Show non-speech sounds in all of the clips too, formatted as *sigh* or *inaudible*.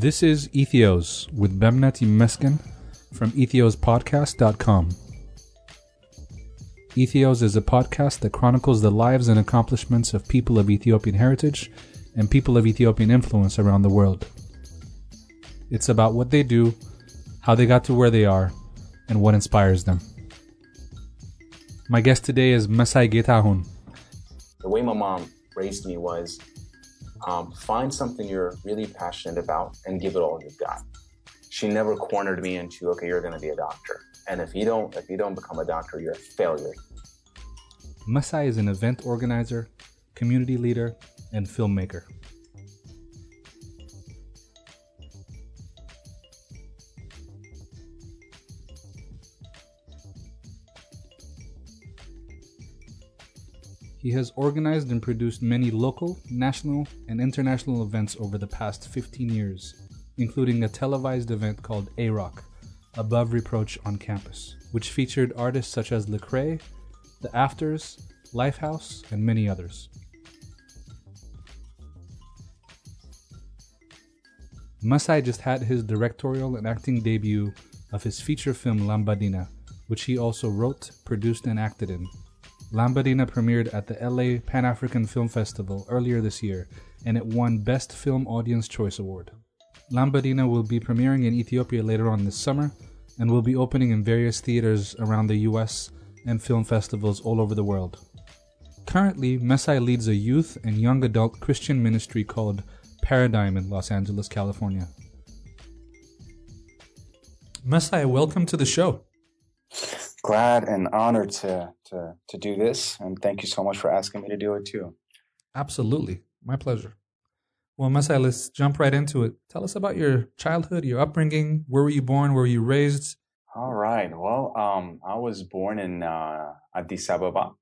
This is Ethios with Bemneti Meskin from ethiospodcast.com. Ethios is a podcast that chronicles the lives and accomplishments of people of Ethiopian heritage and people of Ethiopian influence around the world. It's about what they do, how they got to where they are, and what inspires them. My guest today is Messay Getahun. The way my mom raised me was um, find something you're really passionate about and give it all you've got. She never cornered me into, okay, you're going to be a doctor. And if you don't, if you don't become a doctor, you're a failure. Messay is an event organizer, community leader, and filmmaker. He has organized and produced many local, national, and international events over the past 15 years, including a televised event called A Rock, Above Reproach on Campus, which featured artists such as Lecrae, The Afters, Lifehouse, and many others. Messay just had his directorial and acting debut of his feature film Lambadina, which he also wrote, produced, and acted in, Lambadina premiered at the LA Pan African Film Festival earlier this year, and it won Best Film Audience Choice Award. Lambadina will be premiering in Ethiopia later on this summer and will be opening in various theaters around the US and film festivals all over the world. Currently, Messay leads a youth and young adult Christian ministry called Paradigm in Los Angeles, California. Messay, welcome to the show glad and honored to, to, to do this. And thank you so much for asking me to do it too. Absolutely. My pleasure. Well, Messay, let's jump right into it. Tell us about your childhood, your upbringing. Where were you born? Where were you raised? All right. Well, um, I was born in uh, Addis Ababa,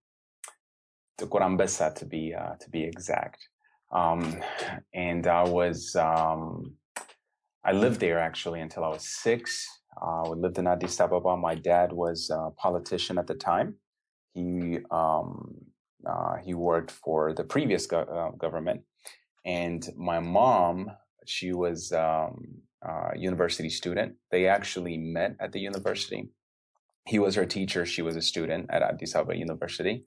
Korambesa to be uh, to be exact. Um, and I was um, I lived there actually until I was six. Uh, we lived in Addis Ababa. My dad was a politician at the time. He um, uh, he worked for the previous go- uh, government, and my mom, she was um, a university student. They actually met at the university. He was her teacher. She was a student at Addis Ababa University,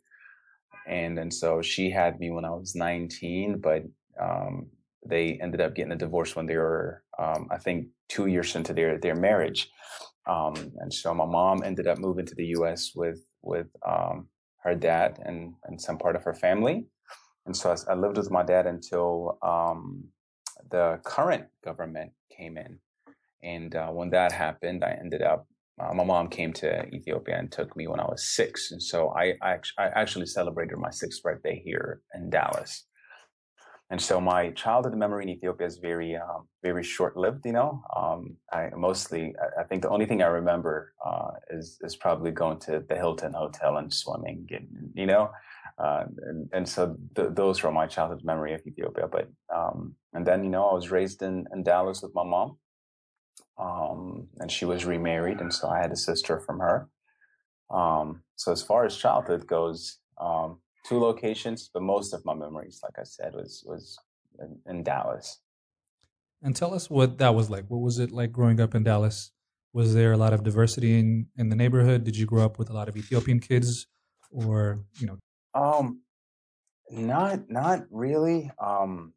and and so she had me when I was 19, but um, they ended up getting a divorce when they were, um, I think, two years into their their marriage. Um, and so my mom ended up moving to the U.S. with with um, her dad and and some part of her family. And so I, I lived with my dad until um, the current government came in. And uh, when that happened, I ended up. Uh, my mom came to Ethiopia and took me when I was six, and so I, I, I actually celebrated my sixth birthday here in Dallas. And so my childhood memory in Ethiopia is very, um, very short-lived. You know, um, I mostly, I think the only thing I remember uh, is is probably going to the Hilton Hotel and swimming. Getting, you know, uh, and, and so th- those were my childhood memory of Ethiopia. But um, and then you know, I was raised in in Dallas with my mom, um, and she was remarried, and so I had a sister from her. Um, so as far as childhood goes, um, two locations, but most of my memories, like I said, was was in, in, Dallas. And tell us what that was like. What was it like growing up in Dallas? Was there a lot of diversity in in the neighborhood? Did you grow up with a lot of Ethiopian kids, or you know? Um, not not really. Um,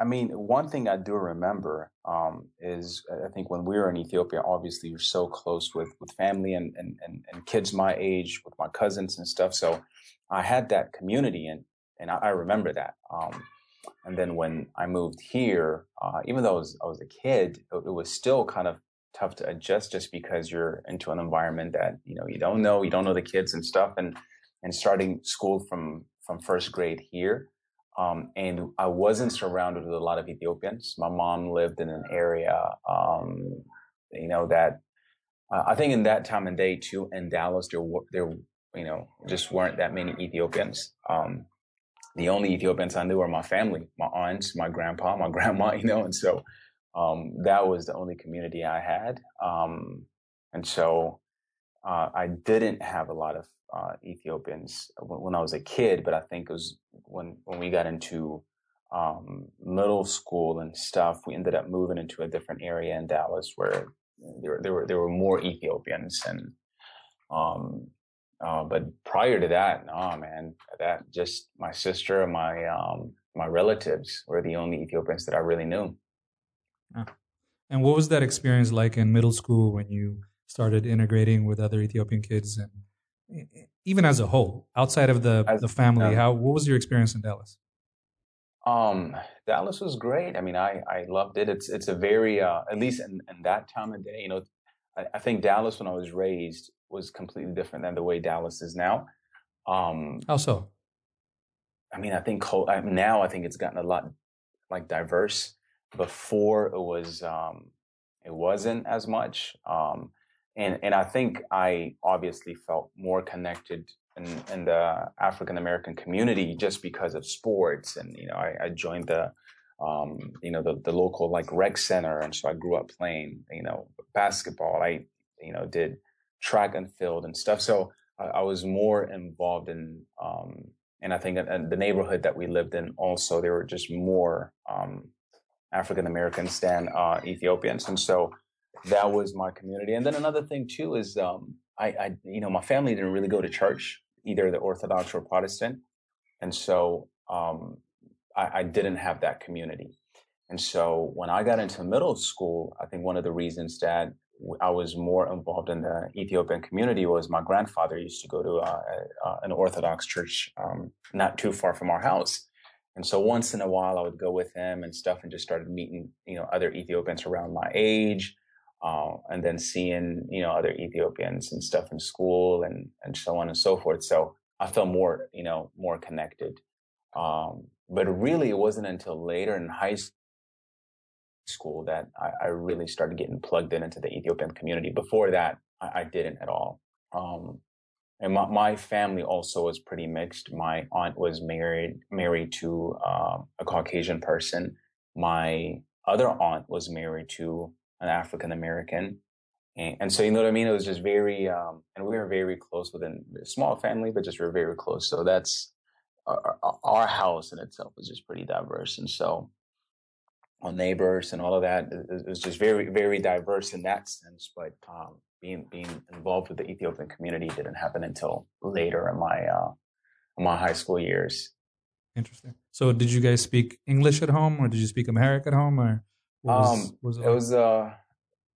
I mean, one thing I do remember um, is I think when we were in Ethiopia, obviously you're so close with with family and, and and and kids my age, with my cousins and stuff. So I had that community and and I, I remember that. Um, and then when I moved here, uh, even though I was, I was a kid, it, it, was still kind of tough to adjust just because you're into an environment that you know you don't know, you don't know the kids and stuff, and and starting school from from first grade here. Um, and I wasn't surrounded with a lot of Ethiopians. My mom lived in an area, um, you know, that uh, I think in that time and day too, in Dallas, there there you know, just weren't that many Ethiopians. Um, the only Ethiopians I knew were my family, my aunts, my grandpa, my *laughs* grandma, you know, and so um, that was the only community I had. Um, and so uh, I didn't have a lot of uh, Ethiopians when, when, I was a kid, but I think it was when when we got into um, middle school and stuff, we ended up moving into a different area in Dallas where there, there were there were more Ethiopians and um, uh, but prior to that, no man, that just my sister and my um, my relatives were the only Ethiopians that I really knew. And what was that experience like in middle school when you started integrating with other Ethiopian kids and even as a whole, outside of the as, the family, how what was your experience in Dallas? Um, Dallas was great. I mean, I I loved it. It's it's a very uh, at least in, in that time of day, you know, I, I think Dallas when I was raised was completely different than the way Dallas is now. Um, how so? I mean, I think now I think it's gotten a lot like diverse. Before it was um, it wasn't as much. Um, and and I think I obviously felt more connected in, in the African American community just because of sports, and you know I, I joined the um, you know the the local like rec center, and so I grew up playing you know basketball. I you know did track and field and stuff, so I, I was more involved in. Um, and I think in the neighborhood that we lived in, also there were just more um, African Americans than uh, Ethiopians, and so that was my community. And then another thing too is um, I, I, you know, my family didn't really go to church, either the Orthodox or Protestant, and so um, I, I didn't have that community. And so when I got into middle school, I think one of the reasons that I was more involved in the Ethiopian community was my grandfather used to go to uh, uh, an Orthodox church um, not too far from our house. And so once in a while, I would go with him and stuff, and just started meeting, you know, other Ethiopians around my age, uh, and then seeing you know other Ethiopians and stuff in school and and so on and so forth. So I felt more you know more connected. Um, but really, it wasn't until later in high school that I, I, really started getting plugged in into the Ethiopian community. Before that, I, I didn't at all. Um, and my, my, family also was pretty mixed. My aunt was married married to uh, a Caucasian person. My other aunt was married to an African American. And, and, so, you know what I mean? It was just very, um, and we were very close within a small family, but just we are very close. So that's our, our, house in itself was just pretty diverse. And so our neighbors and all of that it, was just very, very diverse in that sense. But, um, being, being involved with the Ethiopian community didn't happen until later in my, uh, in my high school years. Interesting. So did you guys speak English at home or did you speak Amharic at home or? Was, um, was it, it was uh,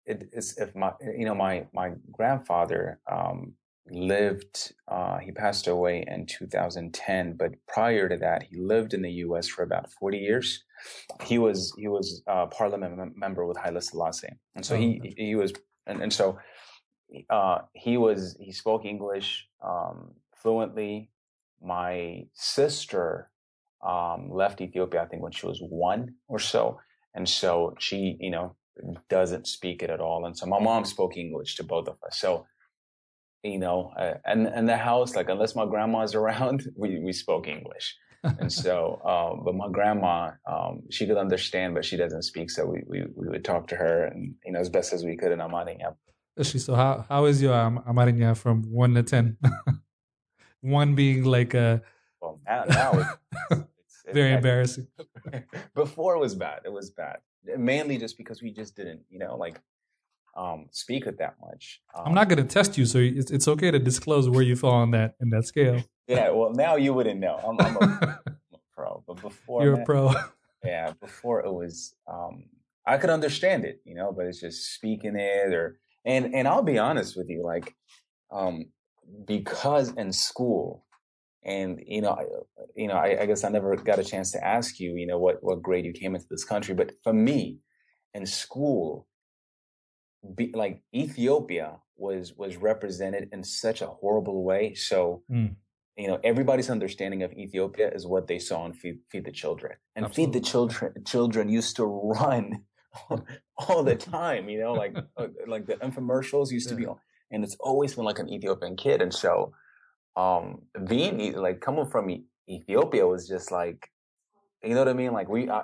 it is if my you know my my grandfather um lived uh he passed away in 2010 but prior to that he lived in the US for about 40 years. He was he was a parliament member with Haile Selassie and so oh, he he was and, and so uh he was he spoke English um fluently. My sister um left Ethiopia I think when she was 1 or so and so she, you know, doesn't speak it at all. And so my mom spoke English to both of us. So, you know, uh, and and the house, like unless my grandma's *laughs* around, we we spoke English. and so, um, but my grandma, um, she could understand, but she doesn't speak. So we, we, we would talk to her and, you know, as best as we could in Amarinya. So how, how is your um, Amarinya from one to 10? *laughs* one being like a. Well, now, now it's, *laughs* very embarrassing. *laughs* Before it was bad. It was bad. Mainly just because we just didn't, you know, like um, speak it that much. Um, I'm not going to test you, so it's, it's okay to disclose where you fall on that in that scale. Yeah, well, now you wouldn't know. I'm, I'm, a, *laughs* I'm a, pro, but before you're a pro. *laughs* Yeah, before it was, um, I could understand it, you know, but it's just speaking it or and and I'll be honest with you, like, um, because in school and you know, I, you know, I, I, guess I never got a chance to ask you, you know, what what grade you came into this country. But for me, in school, be, like Ethiopia was was represented in such a horrible way. So. Mm. You know, everybody's understanding of Ethiopia is what they saw on Feed, Feed the Children, and Absolutely. Feed the Children. Children used to run *laughs* all the *laughs* time. You know, like uh, like the infomercials used yeah. to be on, and it's always been like an Ethiopian kid, and so um being like coming from Ethiopia was just like you know what I mean like we I,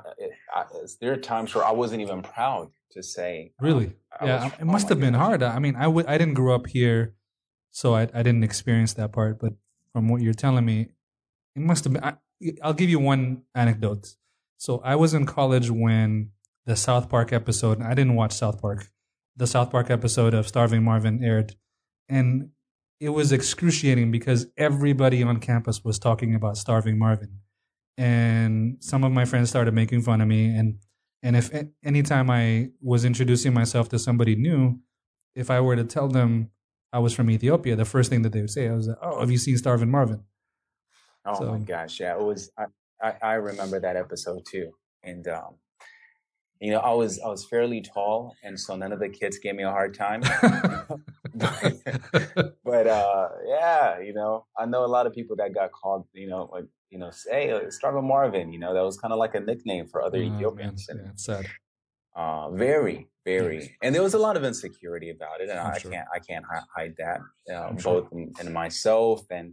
I, there are times where I wasn't even proud to say um, really um, yeah was, it must oh have been gosh. hard I mean I w- I didn't grow up here so I, I didn't experience that part but from what you're telling me it must have been I, I'll give you one anecdote So I was in college when the South Park episode. I didn't watch South Park. The South Park episode of Starving Marvin aired, and it was excruciating because everybody on campus was talking about Starving Marvin, and some of my friends started making fun of me. and And if anytime I was introducing myself to somebody new, if I were to tell them I was from Ethiopia, the first thing that they would say, I was like, "Oh, have you seen Starving Marvin?" Oh so, my gosh, yeah, it was. I, I, I remember that episode too, and um, you know, I was I was fairly tall, and so none of the kids gave me a hard time. but, *laughs* but uh, yeah, you know, I know a lot of people that got called, you know, like you know, say hey, Starving Marvin. You know, that was kind of like a nickname for other oh, Ethiopians. Man, and, yeah, sad. Uh, very, very, and there was a lot of insecurity about it, and I sure. can't, I can't hide that, uh, both sure. in, in, myself and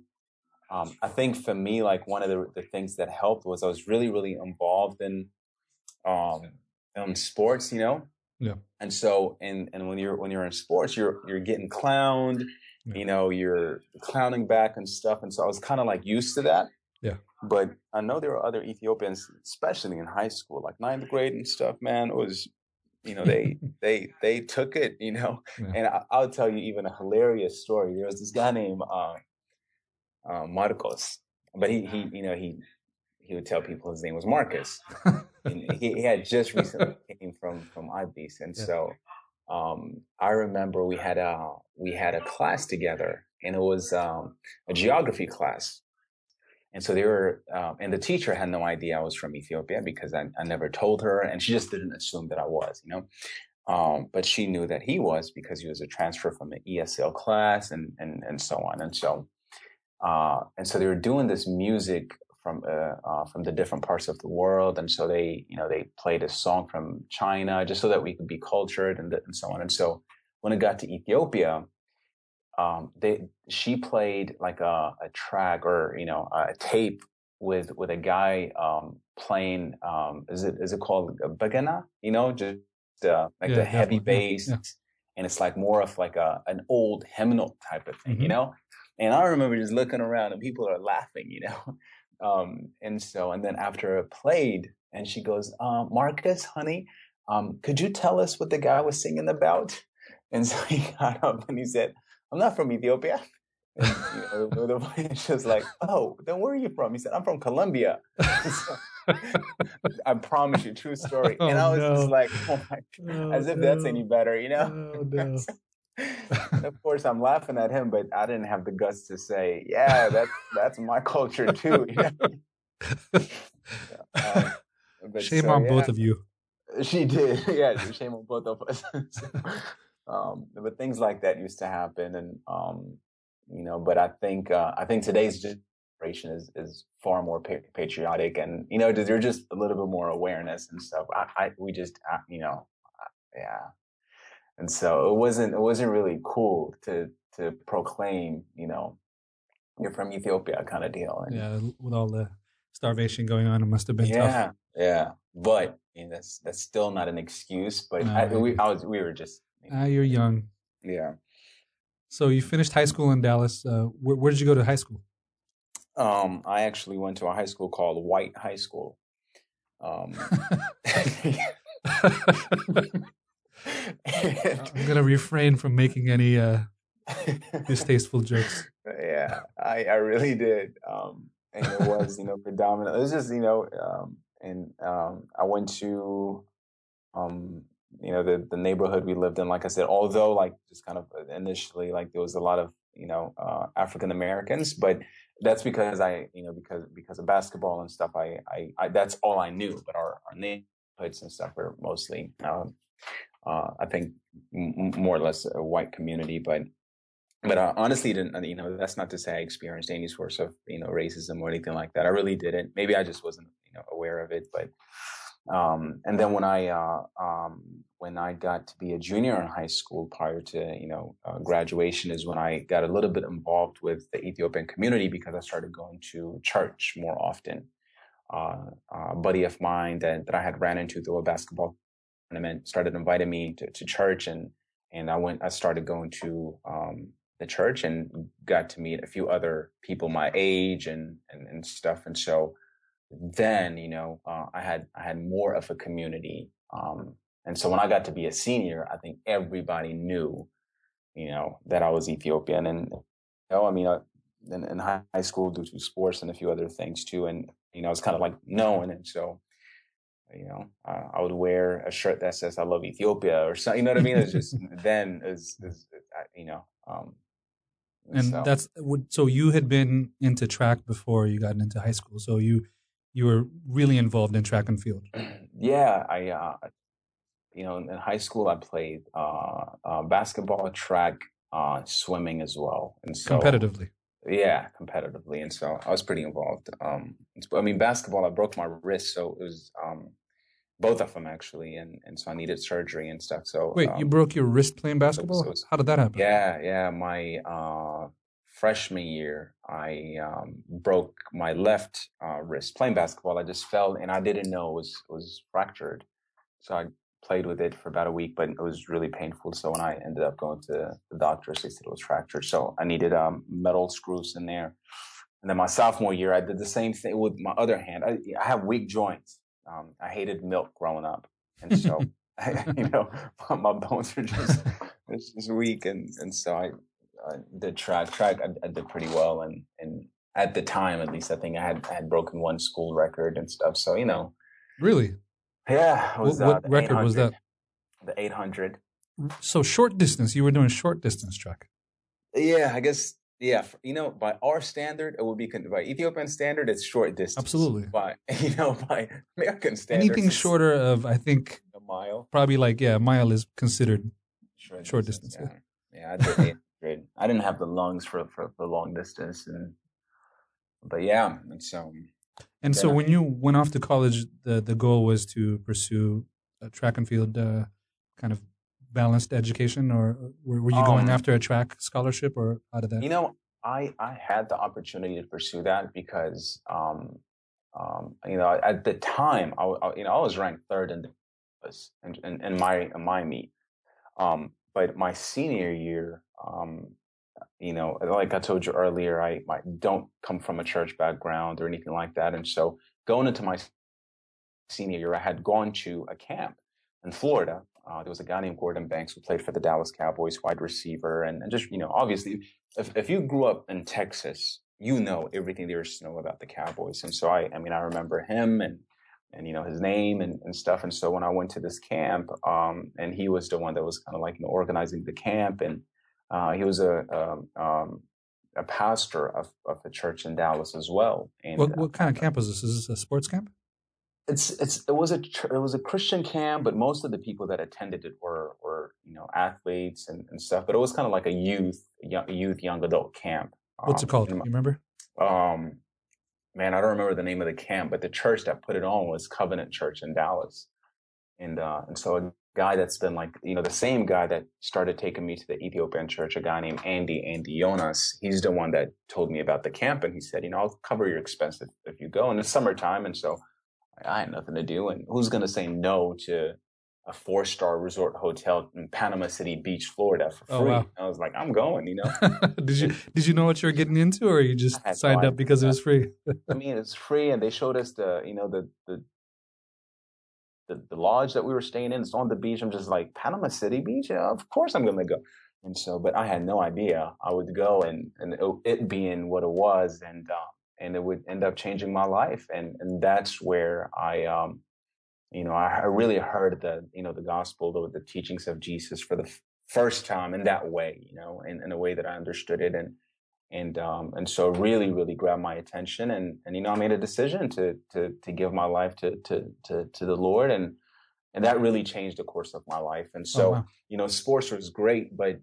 um, I think for me, like one of the, the things that helped was I was really, really involved in um, in sports, you know. Yeah. And so, and and when you're when you're in sports, you're you're getting clowned, yeah. you know, you're clowning back and stuff, and so I was kind of like used to that. Yeah. But I know there are other Ethiopians, especially in high school, like ninth grade and stuff. Man, it was, you know, they *laughs* they they took it, you know. Yeah. And I, will tell you even a hilarious story. There was this guy named uh, uh, Marcos, but he he you know he he would tell people his name was Marcus. *laughs* and he, he, had just recently *laughs* came from from Addis, and yeah. so um, I remember we had a we had a class together, and it was um, a geography class. And so they were, um, and the teacher had no idea I was from Ethiopia because I, I, never told her, and she just didn't assume that I was, you know. Um, but she knew that he was because he was a transfer from an ESL class and and and so on. And so uh, and so they were doing this music from uh, uh, from the different parts of the world, and so they you know they played a song from China just so that we could be cultured and, and so on. And so when it got to Ethiopia, um, they she played like a, a, track or you know a tape with with a guy um, playing um, is it is it called begena? You know, just uh, like yeah, the heavy bass. Yeah. And it's like more of like a an old hymnal type of thing, mm-hmm. you know. And I remember just looking around and people are laughing, you know. Um, and so, and then after it played, and she goes, uh, Marcus, honey, um, could you tell us what the guy was singing about? *laughs* And so he *laughs* got up and he said, I'm not from Ethiopia. And, you know, the voice was *laughs* like, Oh, then where are you from? He said, I'm from Colombia. So, I promise you, true story. Oh, and I was no. just like, Oh my God, oh, as if no. that's any better, you know? Of course, I'm laughing at him, but I didn't have the guts to say, "Yeah, that's that's my culture too." You know? *laughs* um, shame so, on yeah, both of you. She did, *laughs* yeah. Shame on both of us. so, *laughs* um, but things like that used to happen, and um, you know. But I think uh, I think today's generation is is far more pa- patriotic, and you know, there's just a little bit more awareness and stuff. I, I we just, uh, you know, yeah and so it wasn't it wasn't really cool to to proclaim you know you're from Ethiopia kind of deal. And, yeah, with all the starvation going on, it must have been yeah, tough. Yeah, but I mean, that's that's still not an excuse. But no, I, we I was we were just you know, ah, you're young. Yeah. So you finished high school in Dallas. Uh, where, where did you go to high school? Um, I actually went to a high school called White High School. Um, *laughs* *laughs* *laughs* I'm gonna refrain from making any uh, *laughs* distasteful jokes. Yeah, I, I really did. Um, and it was, you know, predominant. It was just, you know, um, and um, I went to, um, you know, the the neighborhood we lived in. Like I said, although like just kind of initially, like there was a lot of, you know, uh, African Americans, but that's because I, you know, because because of basketball and stuff. I, I, I that's all I knew. But our our neighborhoods and stuff were mostly um, uh, I think m- more or less a white community, but but I honestly. You know, that's not to say I experienced any sorts of you know racism or anything like that. I really didn't. Maybe I just wasn't you know aware of it. But um, and then when I uh, um, when I got to be a junior in high school prior to you know uh, graduation is when I got a little bit involved with the Ethiopian community because I started going to church more often. Uh, a buddy of mine that, that I had ran into through a basketball started inviting me to, to church and and I went I started going to um, the church and got to meet a few other people my age and and, and stuff and so then, you know, uh, I had I had more of a community. Um, and so when I got to be a senior, I think everybody knew, you know, that I was Ethiopian. And you know, I mean, uh, in, in, high school due to sports and a few other things too. And you know, it's kind of like known. And so, you know, uh, I would wear a shirt that says "I love Ethiopia" or something. You know what I mean? It's just *laughs* then is is you know. Um, and so. that's so you had been into track before you got into high school. So you you were really involved in track and field. *clears throat* Yeah, I uh, you know in high school I played uh, uh, basketball, track, uh, swimming as well, and so competitively. Yeah, competitively, and so I was pretty involved. Um, I mean, basketball, I broke my wrist, so it was um, both of them actually, and and so I needed surgery and stuff. So wait, um, you broke your wrist playing basketball? So, so How did that happen? Yeah, yeah. My uh, freshman year, I um, broke my left uh, wrist playing basketball. I just fell, and I didn't know it was was fractured. So I played with it for about a week, but it was really painful. So when I ended up going to the doctors, they said it was fractured. So I needed um, metal screws in there. And then my sophomore year, I did the same thing with my other hand. I, I have weak joints. Um, I hated milk growing up, and so *laughs* *laughs* you know *laughs* my bones are just it's just weak, and and so I, I did track. Track I, I did pretty well, and and at the time, at least, I think I had I had broken one school record and stuff. So you know, really, yeah. Was, what, what uh, record was that? The 800. So short distance. You were doing short distance track. Yeah, I guess. Yeah, you know, by our standard, it would be by Ethiopian standard, it's short distance. Absolutely. By *laughs* you know, by American standard, anything shorter of I think a mile, probably like yeah, a mile is considered short, short distance. distance yeah. yeah, I did. I didn't have the lungs for for, for long distance, and but yeah, and so and so, when you went off to college, the the goal was to pursue a track and field uh, kind of balanced education, or were, were you going um, after a track scholarship, or how did that? You know, I I had the opportunity to pursue that because, um, um, you know, at the time, I, I, you know I was ranked third in in, in, in my in my meet, um, but my senior year, um, you know, like I told you earlier, I, I don't come from a church background or anything like that. And so going into my senior year, I had gone to a camp in Florida. Uh, there was a guy named Gordon Banks who played for the Dallas Cowboys, wide receiver. And, and just, you know, obviously, if, if you grew up in Texas, you know everything there is to know about the Cowboys. And so I, I mean, I remember him and, and, you know, his name and, and stuff. And so when I went to this camp, um, and he was the one that was kind of like, you know, organizing the camp and, uh, he was a, a, um, um, a pastor of, of a church in Dallas as well. And what, what kind of camp is this? Is this a sports camp? It's it's it was a it was a Christian camp, but most of the people that attended it were were you know athletes and, and stuff. But it was kind of like a youth young, youth young adult camp. What's um, it called? You remember? Um, man, I don't remember the name of the camp, but the church that put it on was Covenant Church in Dallas, and uh, and so a guy that's been like, you know, the same guy that started taking me to the Ethiopian church, a guy named Andy, Andy Jonas. He's the one that told me about the camp. And he said, you know, I'll cover your expense if, if you go. And it's summertime. And so I had nothing to do. And who's going to say no to a four star resort hotel in Panama City Beach, Florida for free? Oh, wow. I was like, I'm going, you know. *laughs* did you did you know what you were getting into or you just signed no up because it was free? I mean, it's free and they showed us the, you know, the the the, the lodge that we were staying in it's on the beach. I'm just like, Panama City Beach? Yeah, of course I'm going to go. And so, but I had no idea I would go and, and it, it being what it was and, uh, and it would end up changing my life. And, and that's where I, um, you know, I, I really heard the, you know, the gospel, the, the teachings of Jesus for the f- first time in that way, you know, in, in a way that I understood it. And, and um, and so really really grabbed my attention and and you know I made a decision to to to give my life to to to to the Lord and and that really changed the course of my life and so oh, wow. you know sports was great but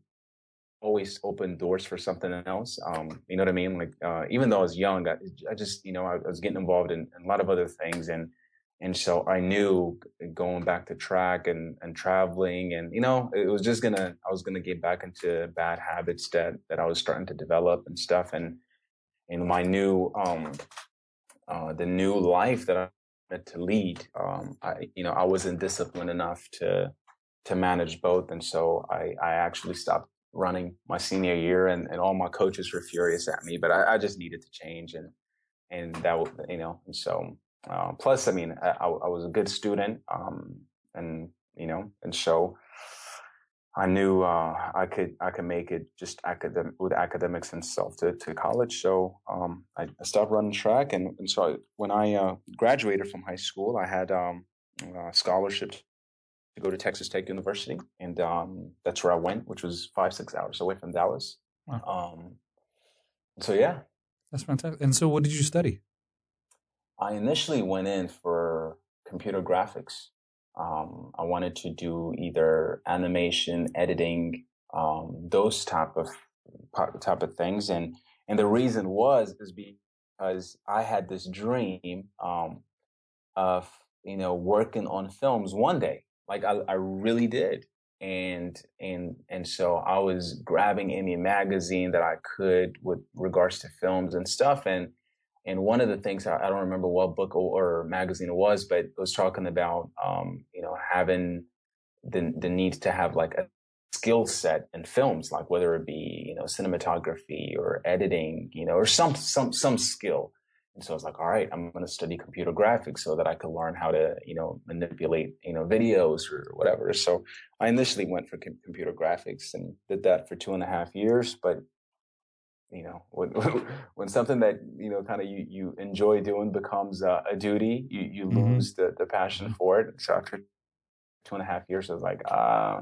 always opened doors for something else um, you know what I mean like uh, even though I was young I, I just you know I, I was getting involved in, in, a lot of other things and and so I knew going back to track and, and traveling and, you know, it was just gonna, I was gonna get back into bad habits that, that I was starting to develop and stuff. And, and my new, um, uh, the new life that I wanted to lead, um, I, you know, I wasn't disciplined enough to, to manage both. And so I, I actually stopped running my senior year and, and all my coaches were furious at me, but I, I just needed to change and, and that, you know, and so uh, plus, I mean, I, I, was a good student, um, and you know, and so I knew uh, I could I could make it just academic with academics and stuff to, to college. So um, I, stopped running track, and, and so I, when I uh, graduated from high school, I had um, a scholarship to go to Texas Tech University, and um, that's where I went, which was five six hours away from Dallas. Wow. Um, so yeah, that's fantastic. And so, what did you study? I initially went in for computer graphics. Um, I wanted to do either animation, editing, um, those type of type of things, and and the reason was is because I had this dream um, of you know working on films one day. Like I, I really did, and and and so I was grabbing any magazine that I could with regards to films and stuff, and and one of the things I, don't remember what book or, magazine it was, but it was talking about um, you know having the the need to have like a skill set in films, like whether it be you know cinematography or editing, you know, or some some some skill. And so I was like, all right, I'm going to study computer graphics so that I could learn how to, you know, manipulate, you know, videos or whatever. So I initially went for com- computer graphics and did that for two and a half years. But you know when *laughs* when something that you know kind of you, you enjoy doing becomes uh, a duty you you mm-hmm. lose the, the passion mm-hmm. for it so after two and a half years i was like uh,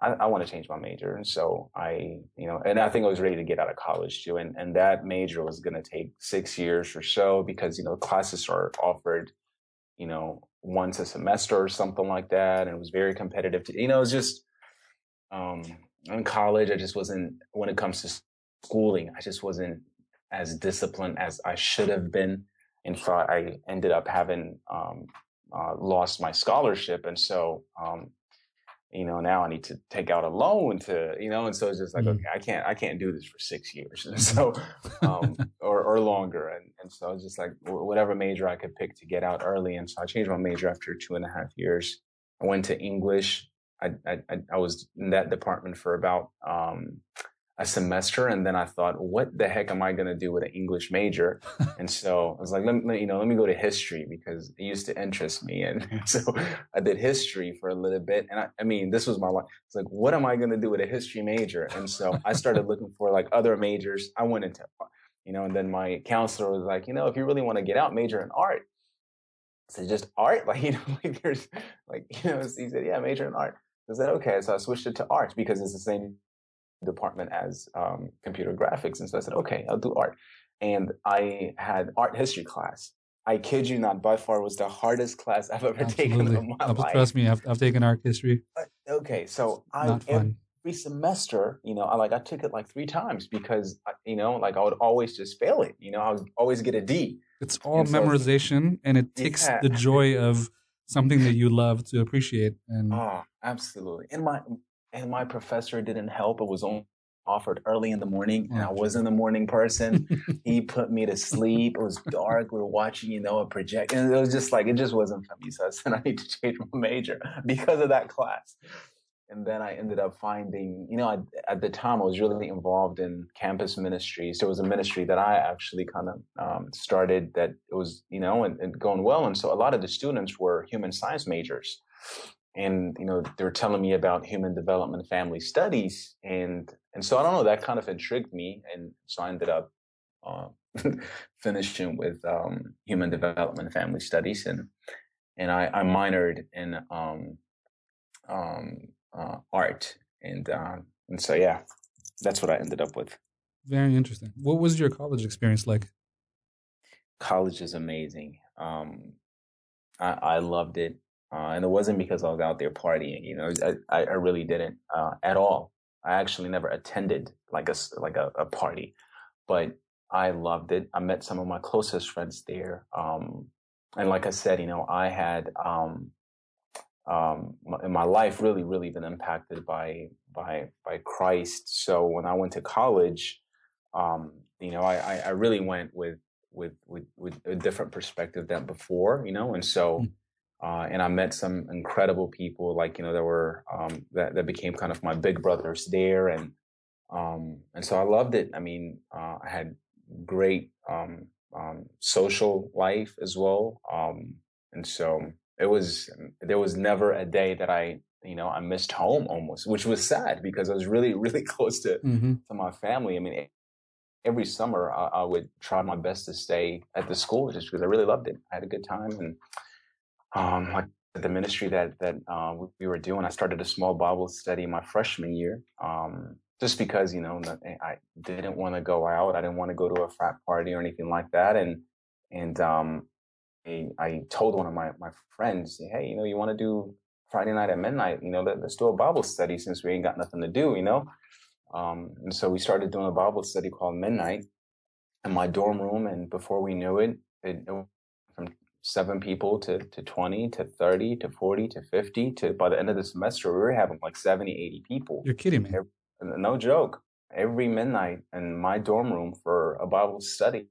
i, I want to change my major and so i you know and i think i was ready to get out of college too and and that major was going to take six years or so because you know classes are offered you know once a semester or something like that and it was very competitive to, you know it was just um in college i just wasn't when it comes to schooling, I just wasn't as disciplined as I should have been. In fact, I ended up having um, uh, lost my scholarship, and so um, you know now I need to take out a loan to you know, and so it's just like mm. okay, I can't I can't do this for six years, and *laughs* so *laughs* um, or or longer, and and so it's just like whatever major I could pick to get out early, and so I changed my major after two and a half years. I went to English. I I, I was in that department for about um, a semester and then I thought, what the heck am I going to do with an English major? *laughs* and so I was like, let me, you know, let me go to history because it used to interest me. And *laughs* so I did history for a little bit. And I, I mean, this was my life. It's like, what am I going to do with a history major? And so I started looking for like other majors. I went into, you know, and then my counselor was like, you know, if you really want to get out, major in art. I said, just art? *laughs* Like, you know, like there's like, you know, he said, yeah, major in art. I said, okay. So I switched it to art because it's the same department as um, computer graphics. And so I said, okay, I'll do art. And I had art history class. I kid you not, by far was the hardest class I've ever *laughs* Absolutely. taken in my life. Trust me, I've, I've taken art history. Uh, okay, so I every semester, you know, I like I took it like three times because you know, like I would always just fail it. You know, I would always get a D. It's all and memorization, so, and it takes yeah. the joy of something that you love to appreciate. And oh, absolutely. And my and my professor didn't help. It was only offered early in the morning and I wasn't a morning person. *laughs* he put me to sleep. It was dark. We were watching, you know, a project and it was just like, it just wasn't for me. So I said, *laughs* I need to change my major because of that class. And then I ended up finding, you know, I, at the time I was really involved in campus ministries. There was a ministry that I actually kind of um, started that it was, you know, and, and going well. And so a lot of the students were human science majors and you know they were telling me about human development family studies and and so i don't know that kind of intrigued me and so i ended up uh, *laughs* finishing with um, human development family studies and and i, I minored in um, um, uh, art and uh, and so yeah that's what i ended up with. Very interesting. What was your college experience like? College is amazing. Um, I, I loved it uh, and it wasn't because I was out there partying, you know, I, I really didn't, uh, at all. I actually never attended like a, like a, a, party, but I loved it. I met some of my closest friends there. Um, and like I said, you know, I had, um, um, my, my life really, really been impacted by, by, by Christ. So when I went to college, um, you know, I, I really went with, with, with, with a different perspective than before, you know, and so, mm uh, and I met some incredible people, like you know, that were um, that that became kind of my big brothers there, and um, and so I loved it. I mean, uh, I had great um, um social life as well. Um, and so it was there was never a day that I you know I missed home almost, which was sad because I was really *laughs* really close to Mm-hmm. to my family. I mean, every summer I, I would try my best to stay at the school just because I really loved it. I had a good time, and um, like the ministry that that uh, we were doing, I started a small Bible study my freshman year. Um, just because you know I didn't want to go out, I didn't want to go to a frat party or anything like that, and and um, I, I told one of my my friends, hey, you know, you want to do Friday night at midnight? You know, let, us do a Bible study since we ain't got nothing to do, you know. Um, and so we started doing a Bible study called Midnight in my dorm room, and before we knew it, it, it from seven people to, to 20 to 30 to 40 to 50 to by the end of the semester we were having like 70 80 people. You're kidding me. no joke. Every midnight in my dorm room for a bible study.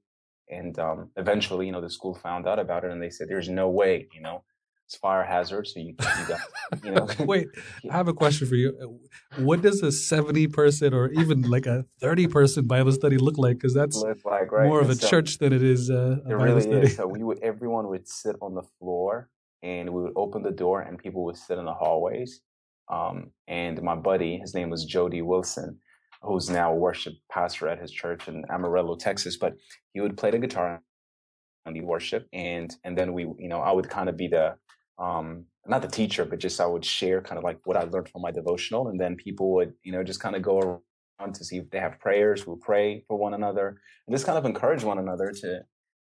And um, eventually you know the school found out about it and they said there's no way you know it's fire hazard so you, you got you know *laughs* Wait, *laughs* I have a question for you. What does a 70 person or even like a 30 person Bible study look like? Because that's look like right more of a so- church than it is uh, a It Bible really study. is. So we would everyone would sit on the floor and we would open the door and people would sit in the hallways. Um, and my buddy, his name was Jody Wilson, who's now a worship pastor at his church in Amarillo, Texas. But he would play the guitar and lead worship, and and then we, you know, I would kind of be the um, not the teacher, but just I would share kind of like what I learned from my devotional, and then people would, you know, just kind of go around to see if they have prayers. We'll pray for one another and just kind of encourage one another to.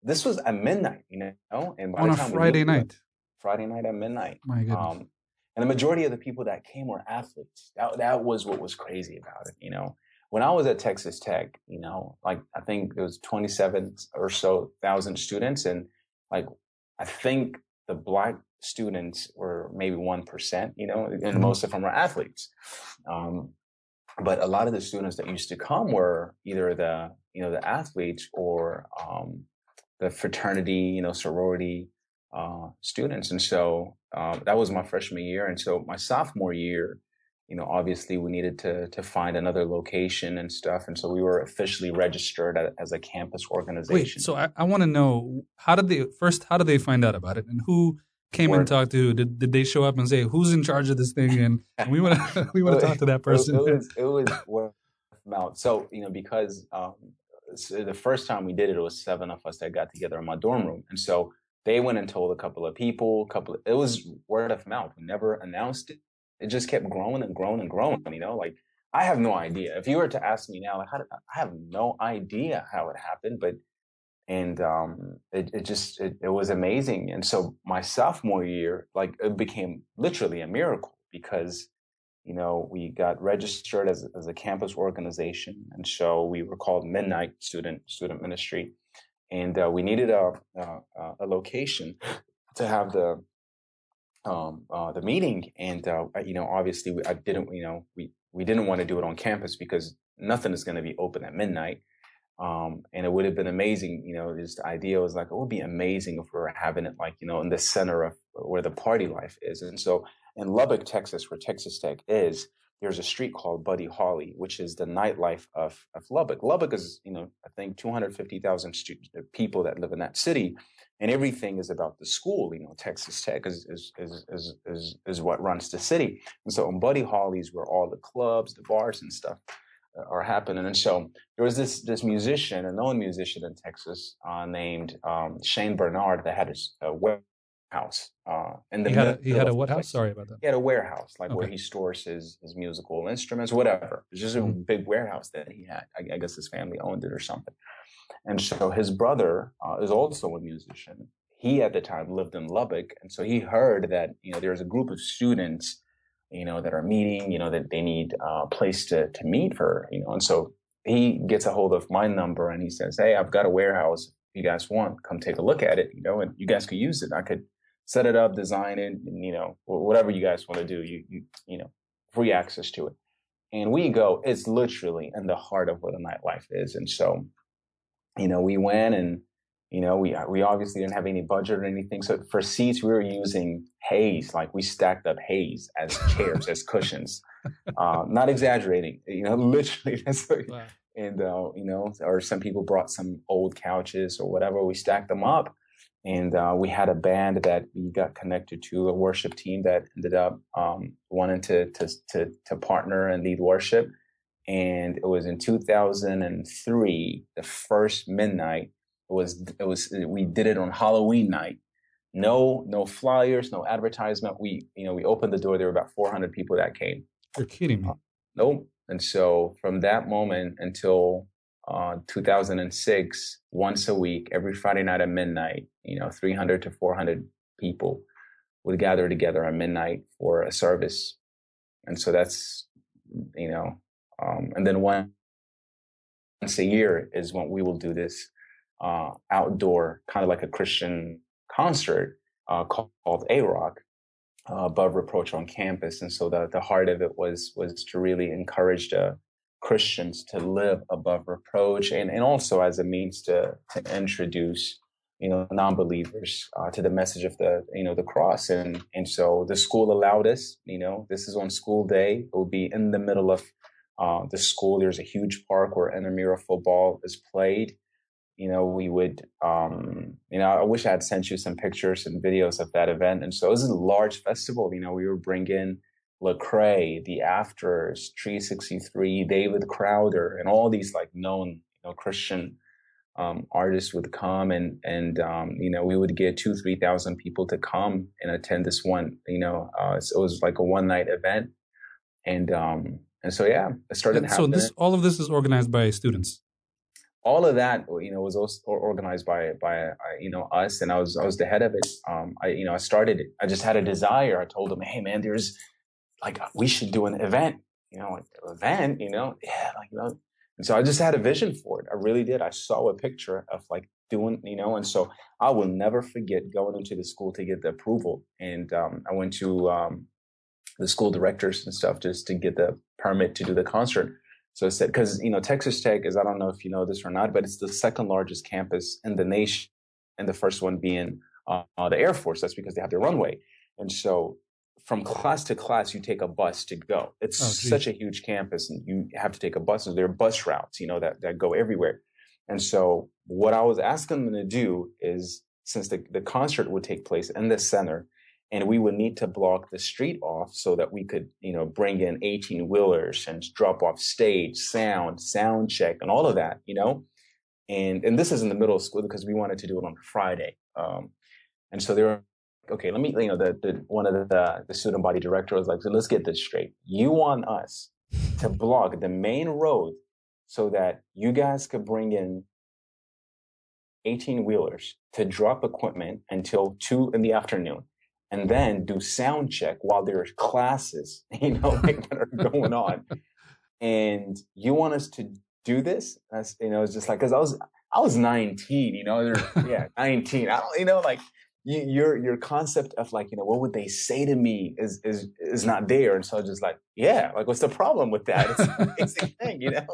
This was at midnight, you know, and by On a Friday night. Friday night at midnight. My goodness. Um, and the majority of the people that came were athletes. That that was what was crazy about it. You know, when I was at Texas Tech, you know, like I think there was 27 or so thousand students, and like I think the black students were maybe one percent. You know, and Mhm. most of them were athletes. Um, but a lot of the students that used to come were either the you know the athletes or um, the fraternity, you know, sorority uh, students. And so um, that was my freshman year. And so my sophomore year, you know, obviously we needed to to find another location and stuff. And so we were officially registered as a campus organization. Wait, so I, I want to know how did they first? How did they find out about it, and who came and talked to? who? Did did they show up and say who's in charge of this thing? And we want to *laughs* we want to talk to that person. It, was *laughs* it was word of mouth. So you know, because um, so the first time we did it, it was seven of us that got together in my dorm room, and so they went and told a couple of people. A couple, of, it was word of mouth. We never announced it. It just kept growing and growing and growing. You know, like I have no idea. If you were to ask me now, like how did, I have no idea how it happened, but and um, it, it just it, it was amazing. And so my sophomore year, like it became literally a miracle because you know we got registered as as a campus organization, and so we were called Midnight Student Student Ministry, and uh, we needed a, a a location to have the um, uh, the meeting, and uh, you know obviously we, I didn't you know we we didn't want to do it on campus because nothing is going to be open at midnight. Um, and it would have been amazing, you know, the idea was like, it would be amazing if we were having it like, you know, in the center of where the party life is. And so in Lubbock, Texas, where Texas Tech is, there's a street called Buddy Holly, which is the nightlife of, of Lubbock. Lubbock is, you know, I think 250,000 stu- people that live in that city. And everything is about the school, you know, Texas Tech is, is, is, is, is, is what runs the city. And so in Buddy Holly's where all the clubs, the bars and stuff uh, are happening. And so there was this this musician, a known musician in Texas, uh, named um, Shane Barnard, that had a warehouse. Uh, the He had a, he had a what house? Sorry about that. He had a warehouse, like where he stores his his musical instruments, whatever. It's just a Mhm. big warehouse that he had. I, I guess his family owned it or something. And so his brother uh, is also a musician. He at the time lived in Lubbock, and so he heard that you know there's a group of students, you know, that are meeting, you know, that they need a place to to meet for, you know, and so he gets a hold of my number and he says, "Hey, I've got a warehouse. If you guys want, come take a look at it, you know, and you guys could use it. I could set it up, design it, and you know, whatever you guys want to do, you you you know, free access to it." And we go. It's literally in the heart of where the nightlife is, and so, you know, we went and you know, we we obviously didn't have any budget or anything. So for seats, we were using haze, like we stacked up haze as chairs, as cushions. *laughs* Um, not exaggerating, you know, *laughs* literally. Wow. and uh, you know, or some people brought some old couches or whatever. We stacked them up, and uh, we had a band that we got connected to, a worship team that ended up um, wanting to, to to to partner and lead worship. And it was in 2003, the first midnight. It was it was we did it on Halloween night. No no flyers, no advertisement. We you know we opened the door. There were about 400 people that came. You're kidding me. Nope. And so from that moment until uh, 2006, once a week, every Friday night at midnight, you know, 300 to 400 people would gather together at midnight for a service. And so that's, you know, um, and then once a year is when we will do this uh, outdoor, kind of like a Christian concert uh, called, called AROC, uh, above reproach on campus. And so the, the heart of it was, was to really encourage the Christians to live above reproach and, and also as a means to, to introduce, you know, non-believers uh, to the message of the, you know, the cross. And, and so the school allowed us, you know, this is on school day. It will be in the middle of uh, the school. There's a huge park where intramural football is played you know, we would, um, you know, I wish I had sent you some pictures and videos of that event. And so it was a large festival. You know, we were bringing Lecrae, The Afters, Tree 63, David Crowder, and all these like known, you know, Christian um, artists would come and, and, um, you know, we would get two, 3,000 people to come and attend this one, you know, uh, so it was like a one night event. And, um, and so, yeah, it started. so this, all of this is organized by students all of that you know was also organized by by uh, you know us and i was i was the head of it. Um i you know i started i just had a desire. I told them hey man there's like we should do an event you know like event you know? Yeah like you know? And so i just had a vision for it. I really did. I saw a picture of like doing you know and so i will never forget going into the school to get the approval. And um, i went to um, the school directors and stuff just to get the permit to do the concert so it said, because, you know, Texas Tech is, I don't know if you know this or not, but it's the second largest campus in the nation. And the first one being uh, the Air Force. That's because they have their runway. And so from class to class, you take a bus to go. It's oh, such a huge campus and you have to take a bus. And there are bus routes, you know, that, that go everywhere. And so what I was asking them to do is since the, the concert would take place in the center, and we would need to block the street off so that we could, you know, bring in 18 wheelers and drop off stage, sound, sound check, and all of that, you know. And and this is in the middle of school because we wanted to do it on Friday. Um, and so they were okay. Let me, you know, the, the one of the the student body director was like, so let's get this straight. You want us to block the main road so that you guys could bring in 18 wheelers to drop equipment until two in the afternoon and then do sound check while there are classes, *laughs* you know, like, that are going on. And you want us to do this? That's, you know, it's just like, cause I was, I was 19, you know, yeah, *laughs* 19. I don't, you know, like you, your, your concept of like, you know, what would they say to me is, is, is not there. And so I was just like, yeah, like what's the problem with that? It's a *laughs* basic thing, you know,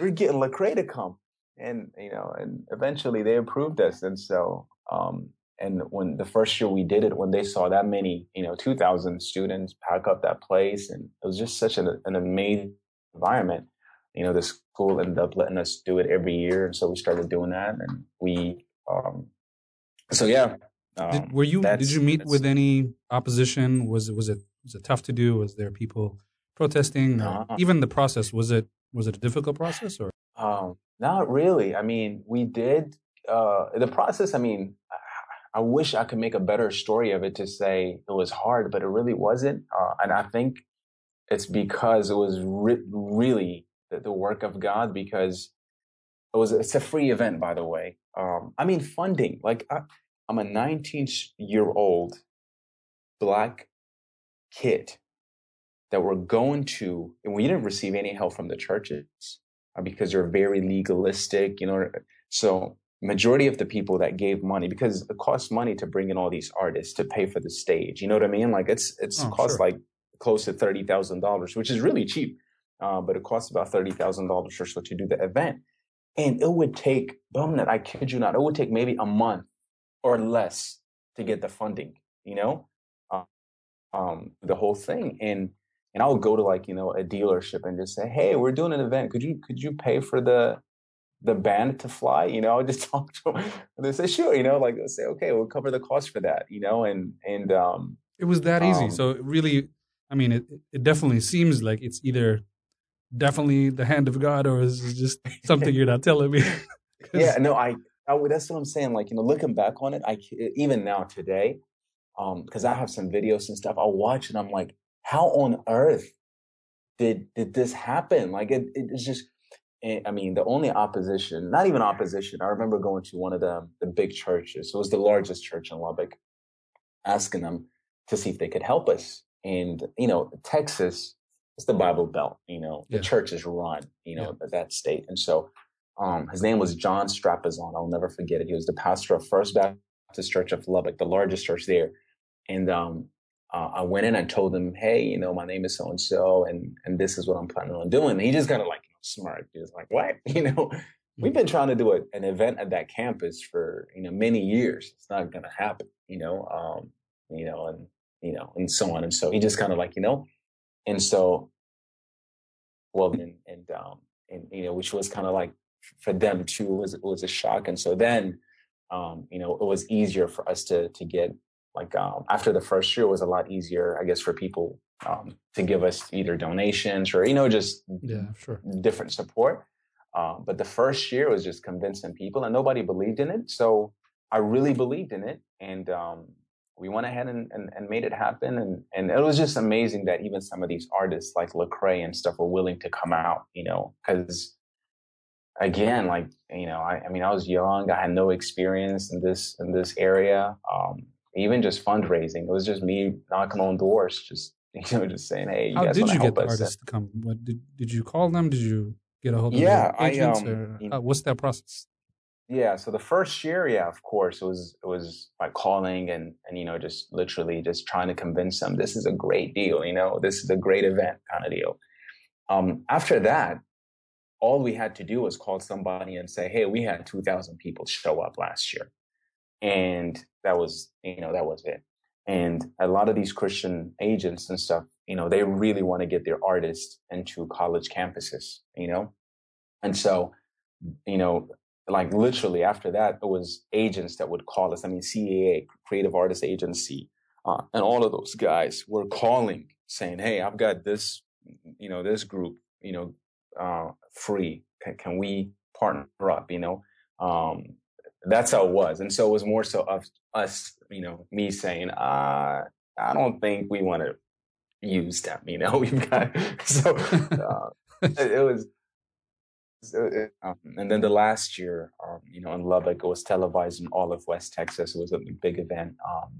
we're getting Lecrae to come and, you know, and eventually they approved us. And so, um, and when the first year we did it when they saw that many you know 2000 students pack up that place and it was just such an, an amazing environment. You know the school ended up letting us do it every year and so we started doing that and we um so yeah um, did, were you did you meet with any opposition? Was it was it was it tough to do? Was there people protesting uh, even the process was it was it a difficult process or? Um not really. I mean we did uh the process i mean I wish I could make a better story of it to say it was hard, but it really wasn't. Uh, and I think it's because it was re- really the, the, work of God because it was, it's a free event, by the way. Um, I mean, funding, like I, I'm a 19 year old black kid that we're going to, and we didn't receive any help from the churches uh, because they're very legalistic, you know. So majority of the people that gave money because it costs money to bring in all these artists to pay for the stage. You know what I mean? Like it's it's oh, costs sure. like close to thirty thousand dollars, which is really cheap, uh, but it costs about thirty thousand dollars or so to do the event. And it would take, Bumnet, I kid you not, it would take maybe a month or less to get the funding. You know, uh, um, the whole thing. And and I would go to like you know a dealership and just say, "Hey, we're doing an event. Could you could you pay for the the band to fly?" You know, *laughs* I just talk to them, and they say, "Sure." You know, like they say, "Okay, we'll cover the cost for that." You know, and and um, it was that easy. Um, so really, I mean, it it definitely seems like it's either definitely the hand of God or is just *laughs* something you're not telling me. *laughs* yeah, no, I, I that's what I'm saying. Like you know, looking back on it, I even now today, um, because I have some videos and stuff. I watch and I'm like, how on earth did did this happen? Like it, it's just. Eh, I mean, the only opposition, not even opposition. I remember going to one of the the big churches. It was the largest church in Lubbock, asking them to see if they could help us. And you know, Texas is the Bible Belt. You know, the Yeah. churches run. You know, that state, and so um, his name was John Strapazon. I'll never forget it. He was the pastor of First Baptist Church of Lubbock, the largest church there. And um, uh, I went in and told him, "Hey, you know, my name is so and so, and and this is what I'm planning on doing." And he just kind of like He was like, "What? *laughs* You know, we've been trying to do a, an event at that campus for you know many years. It's not going to happen. You know, um, you know, and you know, and so on and so. He just kind of like, you know, and so, well, and and um, and you know, which was kind of like for them too was was a shock. And so then, um, you know, it was easier for us to to get like um, after the first year it was a lot easier, I guess, for people um, to give us either donations or you know just yeah, sure. different support. Um, but the first year was just convincing people, and nobody believed in it. So I really believed in it, and um, we went ahead and, and, and made it happen. And and it was just amazing that even some of these artists like Lecrae and stuff were willing to come out, you know, because again, like you know, I, I mean, I was young, I had no experience in this in this area. Um, even just fundraising, it was just me knocking on doors, just *laughs* you know, just saying, "Hey, you How did you get the us?" artists to come? What did did you call them? Did you get a hold of them? Yeah, their I, agents? um, or how, what's that process? Yeah, so the first year, yeah, of course, it was it was by calling and and you know just literally just trying to convince them this is a great deal, you know, this is a great event kind of deal. Um, after that, all we had to do was call somebody and say, hey, we had two thousand people show up last year, and that was you know that was it. And a lot of these Christian agents and stuff, you know, they really want to get their artists into college campuses, you know, and so you know like literally after that, it was agents that would call us. I mean, CAA, Creative Artist Agency, uh, and all of those guys were calling saying, "Hey, I've got this, you know, this group, you know, uh, free. Can, can we partner up? You know." Um, that's how it was, and so it was more so of us, you know, me saying, uh, "I don't think we want to use them." You know, *laughs* we've got so uh, it, it was it- um, and then the last year, um, you know, in Lubbock, it was televised in all of West Texas. It was a big event, um,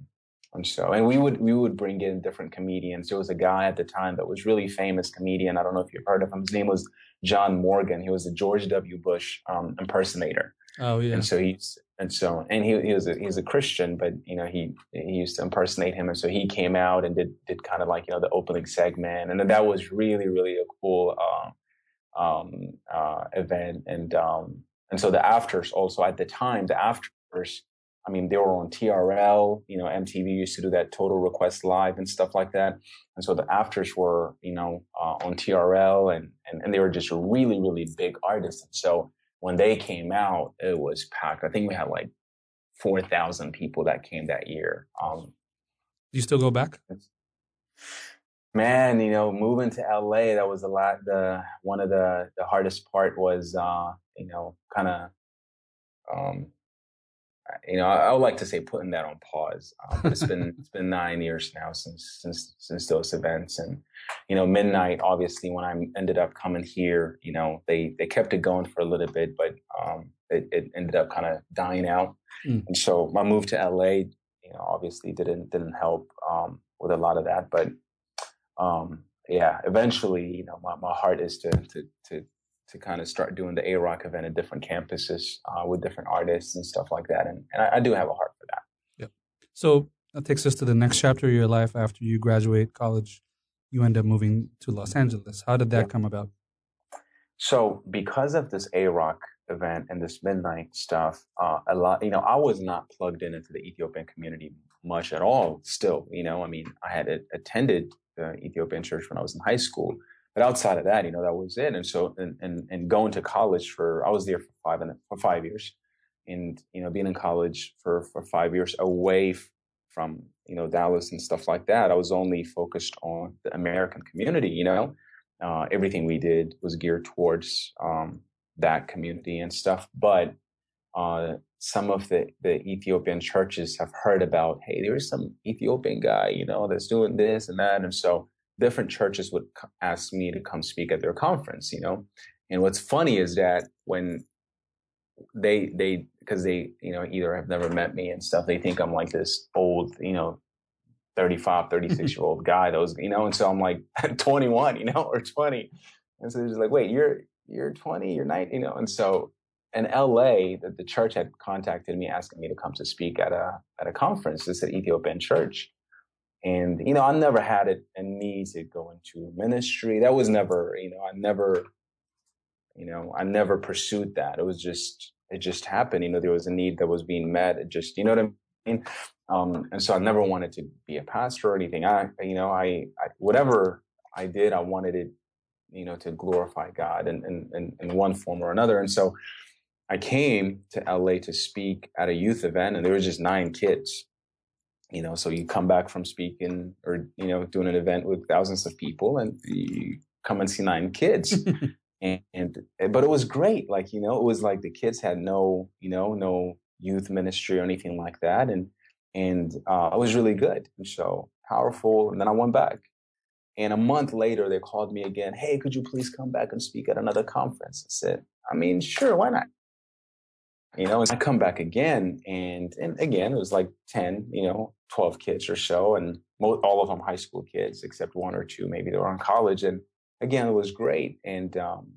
and so, and we would we would bring in different comedians. There was a guy at the time that was really famous comedian. I don't know if you've heard of him. His name was John Morgan. He was a George W. Bush um, impersonator, Oh yeah, and so he's and so and he, he was a, he's a Christian, but you know he he used to impersonate him, and so he came out and did did kind of like you know the opening segment, and then that was really really a cool. Uh, um, uh, event, and um, and so the afters also at the time the afters. I mean, they were on TRL. You know, MTV used to do that Total Request Live and stuff like that. And so the afters were, you know, uh, on TRL, and, and and they were just really really big artists. And so when they came out, it was packed. I think we had like four thousand people that came that year. Um, Do you still go back? man you know moving to la that was a lot the one of the the hardest part was uh you know kind of um you know I, I would like to say putting that on pause. Um, it's been *laughs* it's been nine years now since since since those events. And you know midnight obviously when i ended up coming here you know they they kept it going for a little bit but um it, it ended up kind of dying out. Mm. and so my move to la you know obviously didn't didn't help um with a lot of that. But um, yeah, eventually, you know, my, my heart is to to to to kind of start doing the AROC event at different campuses uh, with different artists and stuff like that, and, and I, I do have a heart for that. So that takes us to the next chapter of your life. After you graduate college, you end up moving to Los Angeles. How did that Yeah. come about? So because of this AROC event and this midnight stuff, uh, a lot, you know, I was not plugged in into the Ethiopian community much at all. Still, you know, I mean, I had attended the Ethiopian church when I was in high school. But outside of that, you know, that was it. And so, and, and, and going to college for, I was there for five and for five years and, you know, being in college for, for five years away from, you know, Dallas and stuff like that. I was only focused on the American community, you know, uh, everything we did was geared towards, um, that community and stuff. But, uh, some of the, the Ethiopian churches have heard about, hey, there's some Ethiopian guy, you know, that's doing this and that. And so different churches would ask me to come speak at their conference, you know. And what's funny is that when they they because they you know either have never met me and stuff, they think I'm like this old, you know, 35, *laughs* 36 year old guy that was, you know, and so I'm like *laughs* 21, you know, or 20. And so they're just like, wait, you're you're 20, you're 19, you know, and so in LA, the, the church had contacted me asking me to come to speak at a at a conference. This is an Ethiopian church. And, you know, I never had it in me to go into ministry. That was never, you know, I never, you know, I never pursued that. It was just, it just happened. You know, there was a need that was being met. It just, you know what I mean? Um, and so I never wanted to be a pastor or anything. I, you know, I, I whatever I did, I wanted it, you know, to glorify God in, in, in, in one form or another. And so I came to LA to speak at a youth event and there was just nine kids. You know, so you come back from speaking or, you know, doing an event with thousands of people and you come and see nine kids. *laughs* and, and, but it was great. Like, you know, it was like the kids had no, you know, no youth ministry or anything like that. And, and uh, it was really good. And so powerful. And then I went back. And a month later, they called me again. Hey, could you please come back and speak at another conference? I said, I mean, sure, why not? you know, and I come back again and, and again, it was like 10, you know, 12 kids or so. And all of them high school kids, except one or two, maybe they were in college. And again, it was great. And, um,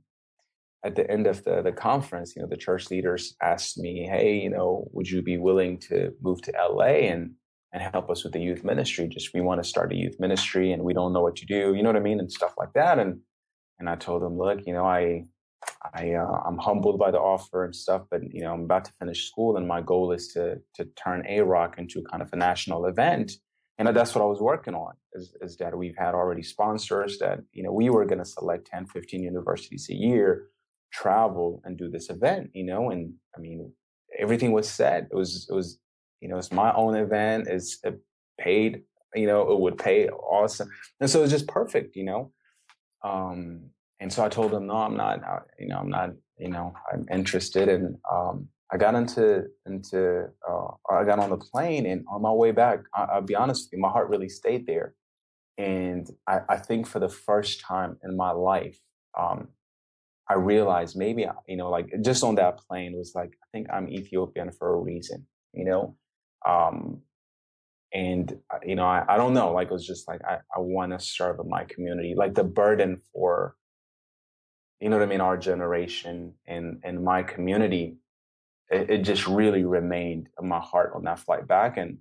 at the end of the, the conference, you know, the church leaders asked me, Hey, you know, would you be willing to move to LA and, and help us with the youth ministry? Just, we want to start a youth ministry and we don't know what to do. You know what I mean? And stuff like that. And, and I told them, look, you know, I, I uh, I'm humbled by the offer and stuff, but you know I'm about to finish school, and my goal is to to turn AROC into kind of a national event, and that's what I was working on. Is, is that we've had already sponsors that you know we were going to select 10, 15 universities a year, travel and do this event, you know, and I mean everything was set. It was it was you know it's my own event. It's it paid, you know, it would pay awesome, and so it's just perfect, you know. Um, and so I told him, no, I'm not, uh, you know, I'm not, you know, I'm interested. And um, I got into, into, uh, I got on the plane and on my way back, I, will be honest with you, my heart really stayed there. And I, I think for the first time in my life, um, I realized maybe, you know, like just on that plane was like, I think I'm Ethiopian for a reason, you know? Um, and uh, you know, I, I don't know, like it was just like I, I want to serve in my community. Like the burden for you know what I mean, our generation and and my community, it, it, just really remained in my heart on that flight back, and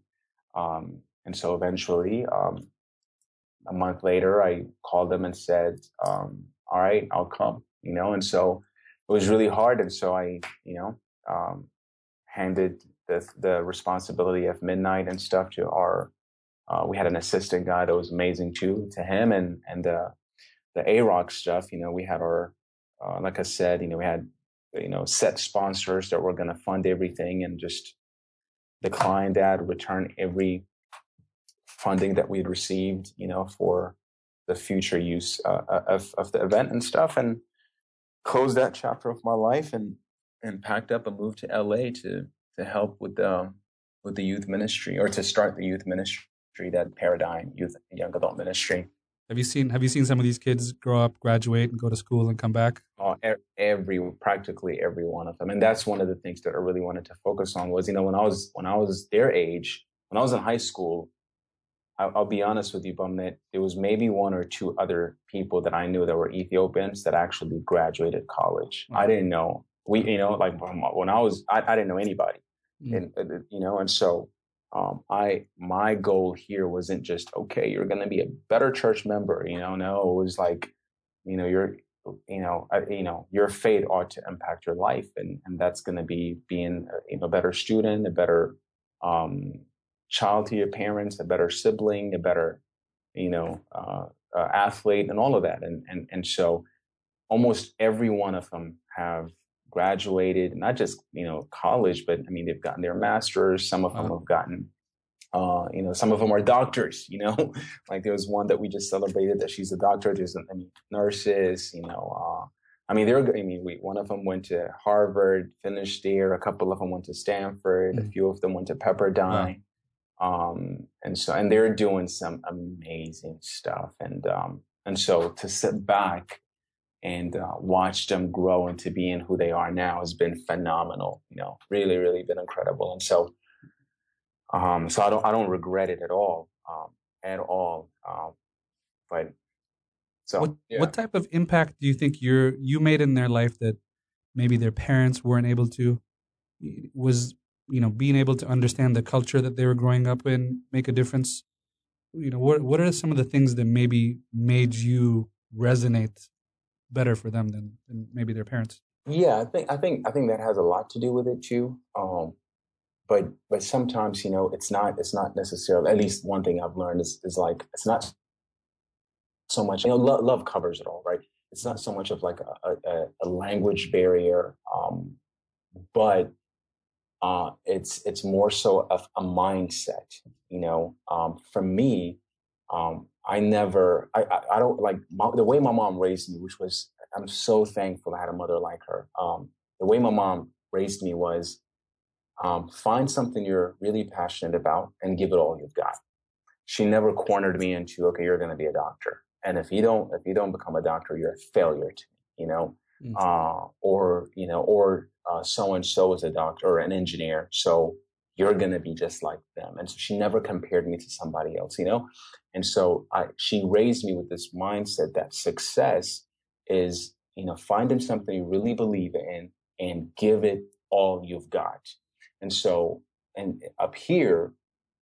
um, and so eventually, um, a month later, I called them and said, um, "All right, I'll come," you know, and so it was really hard, and so I, you know, um, handed the the responsibility of midnight and stuff to our. Uh, we had an assistant guy that was amazing too to him, and and uh, the AROC stuff. You know, we had our uh, like I said, you know, we had you know set sponsors that were going to fund everything and just decline that, return every funding that we'd received, you know, for the future use uh, uh, of of the event and stuff, and close that chapter of my life and and packed up and moved to LA to to help with the with the youth ministry or to start the youth ministry, that paradigm youth and young adult ministry. Have you seen Have you seen some of these kids grow up, graduate, and go to school and come back? Oh, every practically every one of them, and that's one of the things that I really wanted to focus on. Was you know when I was when I was their age, when I was in high school, I'll, I'll be honest with you, Bumnet, there was maybe one or two other people that I knew that were Ethiopians that actually graduated college. Mm-hmm. I didn't know we, you know, like when I was, I, I didn't know anybody, mm-hmm. and uh, you know, and so um, I my goal here wasn't just okay, you're going to be a better church member. You know, no, it was like, you know, you're, you know, you know, your faith ought to impact your life, and and that's going to be being a, you know, better student, a better um, child to your parents, a better sibling, a better, you know, uh, uh, athlete and all of that. And, and, and so almost every one of them have graduated, not just, you know, college, but I mean, they've gotten their masters. Some of them have gotten, uh, you know, some of them are doctors, you know, *laughs* like there was one that we just celebrated that she's a doctor. There's, I mean, nurses, you know, uh, I mean, they're, I mean, we, one of them went to Harvard, finished there. A couple of them went to Stanford. Mm-hmm. A few of them went to Pepperdine. Um, and so, and they're doing some amazing stuff. And, um, and so to sit back and uh, watch them grow into being who they are now has been phenomenal. You know, really, really been incredible. And so, um, so I don't, I don't regret it at all, um, at all. Um, but so, what, yeah. what type of impact do you think you're you made in their life that maybe their parents weren't able to? Was you know being able to understand the culture that they were growing up in make a difference you know what what are some of the things that maybe made you resonate better for them than, than maybe their parents yeah i think i think i think that has a lot to do with it too um but but sometimes you know it's not it's not necessarily at least one thing i've learned is is like it's not so much you know love, love covers it all right it's not so much of like a, a, a language barrier um but uh, it's it's more so of a mindset. You know, um, for me, um, I never, I, I, I don't like my, the way my mom raised me, which was I'm so thankful I had a mother like her. Um, the way my mom raised me was um, find something you're really passionate about and give it all you've got. She never cornered me into okay, you're going to be a doctor, and if you don't if you don't become a doctor, you're a failure to me. You know, mm-hmm. uh, or you know, or so and so is a doctor or an engineer, so you're going to be just like them. And so she never compared me to somebody else, you know? And so I, she raised me with this mindset that success is, you know, finding something you really believe in and give it all you've got. And so, and up here,